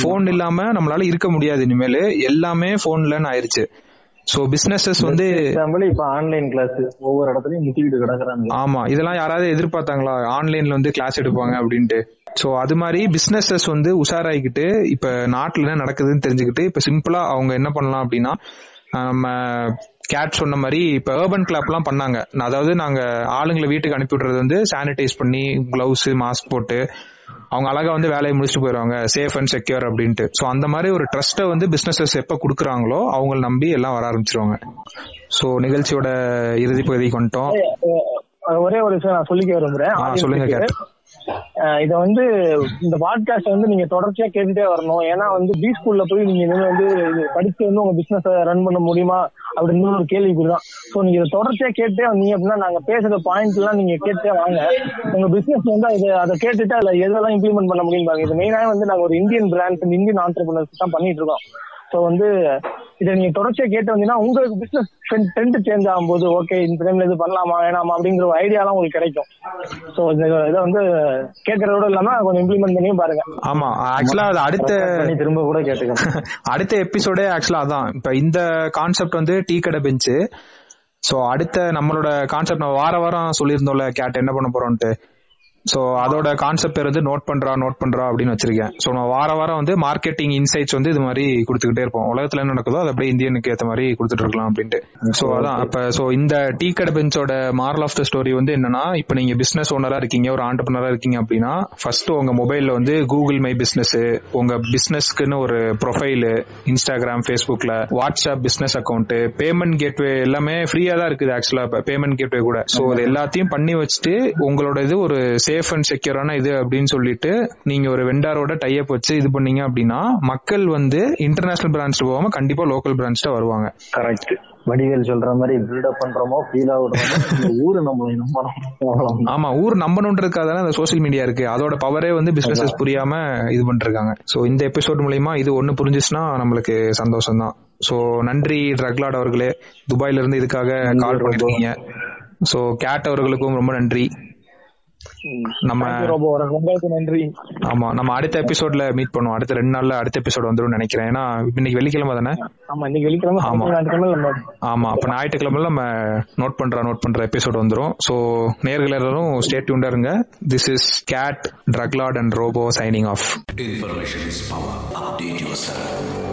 போன் இல்லாம நம்மளால இருக்க முடியாது இனிமேல். எல்லாமே போன்லன்னு ஆயிருச்சு. சோ பிசினஸஸ் வந்து இப்ப ஆன்லைன் கிளாஸ் ஒவ்வொரு இடத்துலயும் முட்டிக்கிட்டு கிடக்குறாங்க ஆமா. இதெல்லாம் யாராவது எதிர்பார்த்தாங்களா? ஆன்லைன்ல வந்து கிளாஸ் எடுப்பாங்க அப்படின்ட்டு. சோ அது மாதிரி பிசினஸஸ் வந்து உஷாராயிக்கிட்டு இப்ப நாட்டுல என்ன நடக்குதுன்னு தெரிஞ்சுக்கிட்டு இப்ப சிம்பிளா அவங்க என்ன பண்ணலாம் அப்படின்னா நம்ம கேட் சொன்ன மாதிரி இப்ப ஏர்பன் கிளாப் எல்லாம் பண்ணாங்க. அதாவது நாங்க ஆளுங்களை வீட்டுக்கு அனுப்பி விடுறது வந்து சானிடைஸ் பண்ணி கிளவுஸ் மாஸ்க் போட்டு அவங்க அழகா வந்து வேலையை முடிச்சுட்டு போயிடுவாங்க சேஃப் அண்ட் செக்யூர் அப்படின்ட்டு. சோ அந்த மாதிரி ஒரு ட்ரஸ்ட்டை வந்து பிசினஸஸ் எப்ப கொடுக்குறாங்களோ அவங்கள நம்பி எல்லாம் வர ஆரம்பிச்சிருவாங்க. சோ நிகழ்ச்சியோட இறுதி பகுதிக்கு வந்துட்டோம். ஒரே ஒரு விஷயம் நான் சொல்லிக்க விரும்புறேன். சொல்லுங்க, இத வந்து இந்த பாட்காஸ்ட் வந்து நீங்க தொடர்ச்சியா கேட்டுட்டே வரணும். ஏன்னா வந்து பி ஸ்கூல்ல போய் நீங்க இனிமே வந்து படிச்சு வந்து உங்க பிசினஸ் ரன் பண்ண முடியுமா? அப்படின்னு ஒரு கேள்விக்குறிதான் சோ நீங்க இதை தொடர்ச்சியா கேட்டே வந்தீங்க அப்படின்னா நாங்க பேசுற பாயிண்ட் எல்லாம் நீங்க கேட்டே வாங்க. உங்க பிசினஸ் வந்து இது அதை கேட்டுட்டு அதுல எதெல்லாம் இம்ப்ளிமெண்ட் பண்ண முடியும் பாருங்க. இது மெயினாக வந்து நாங்க ஒரு இந்தியன் பிராண்ட் இந்தியன் ஆண்டர்பிரினர்ஸ் தான் பண்ணிட்டு இருக்கோம். சோ வந்து இதை நீங்க தொடர்ச்சியா கேட்டு வந்தீங்கன்னா உங்களுக்கு பிசினஸ் ட்ரெண்ட் சேஞ்ச் ஆகும்போது ஓகே இந்த டைம்ல இது பண்ணலாமா வேணாமா அப்படிங்கிற ஒரு ஐடியாலாம் உங்களுக்கு கிடைக்கும். சோ இந்த இதை வந்து கேட்கறதோட இல்லாம கொஞ்சம் இம்ப்ளிமெண்ட் பண்ணியும் பாருங்க. ஆமா ஆக்சுவலா அது அடுத்த திரும்ப கூட கேட்டுக்கலாம். *laughs* அடுத்த எபிசோடே ஆக்சுவலா அதான். இப்ப இந்த கான்செப்ட் வந்து டீ கடை பெஞ்சு சோ அடுத்த நம்மளோட கான்செப்ட் நம்ம வார வாரம் சொல்லியிருந்தோம்ல கேட் என்ன பண்ண போறோம்ட்டு சோ அதோட கான்செப்ட் பேர் வந்து நோட் பண்றா நோட் பண்றா அப்படின்னு வச்சிருக்கேன். சோ நம்ம வார வாரம் வந்து மார்க்கெட்டிங் இன்சைட்ஸ் வந்து இது மாதிரி கொடுத்துக்கிட்டே இருப்போம். உலகத்துல என்ன நடக்குதோ அது அப்படியே இந்தியனுக்கு ஏத்த மாதிரி கொடுத்துட்டு இருக்கலாம் அப்படின்ட்டு. சோ அதான். அப்ப சோ இந்த டீ கடை பெஞ்சோட மாரல் ஆஃப் த ஸ்டோரி வந்து என்னன்னா இப்ப நீங்க பிசினஸ் ஓனரா இருக்கீங்க ஒரு ஆண்டர்பனரா இருக்கீங்க அப்படின்னா ஃபர்ஸ்ட் உங்க மொபைல்ல வந்து கூகுள் மை பிசினஸ் உங்க பிசினஸ்க்குன்னு ஒரு ப்ரொஃபைல் இன்ஸ்டாகிராம் ஃபேஸ்புக்ல WhatsApp business account payment gateway எல்லாமே ஃப்ரீயா தான் இருக்குது ஆக்சுவலா பேமெண்ட் கேட்வே கூட. சோ இது எல்லாத்தையும் பண்ணி வச்சுட்டு உங்களோட இது ஒரு சேஃப் அண்ட் செக்யூரான இது அப்படின்னு சொல்லிட்டு நீங்க ஒரு வெண்டாரோட டைப் வச்சு இது பண்ணீங்க அப்படின்னா மக்கள் வந்து இன்டர்நேஷனல் பிரான்ச் போகாம கண்டிப்பா லோக்கல் பிரான்ச் தான் வருவாங்க. கரெக்ட் வடிவேல் சொல்ற மாதிரி பில்டப் பண்றோமோ ஃபீல் ஆகுறோமோ ஊரு நம்மளை நம்பணும். ஆமா ஊர் நம்பணுன்றதுக்காக அந்த சோசியல் மீடியா இருக்கு. அதோட பவரே வந்து பிசினஸஸ் புரியாம இது பண்ணிருக்காங்க சோ இந்த எபிசோட் மூலியமா இது ஒண்ணு புரிஞ்சுச்சுன்னா நம்மளுக்கு சந்தோஷம் தான். சோ நன்றி ட்ரக்லாட் அவர்களே. துபாயில இருந்து இதுக்காக கால் பண்ணிருக்கீங்க. சோ கேட் அவர்களுக்கும் ரொம்ப நன்றி. நம்ம ரொம்ப உங்களுக்கு நன்றி ஆமா நம்ம அடுத்த எபிசோட்ல மீட் பண்ணுவோம் அடுத்த ரெண்டு நாள்ல அடுத்த எபிசோட் வந்துரும் நினைக்கிறேன் ஏன்னா இன்னைக்கு வெள்ளிக்கிழமை தானே ஆமா இன்னைக்கு வெள்ளிக்கிழமை ஆமா. ஆமா அப்ப ஞாயிற்றுக்கிழமை நம்ம நோட் பண்ற நோட் பண்ற எபிசோட் வந்துரும் சோ நேர்கள் எல்லாரும் ஸ்டேட் டியூண்டா இருங்க this is Kate ட்ரக்லாட் and Robo signing off Information is power. Update yourself. Good luck.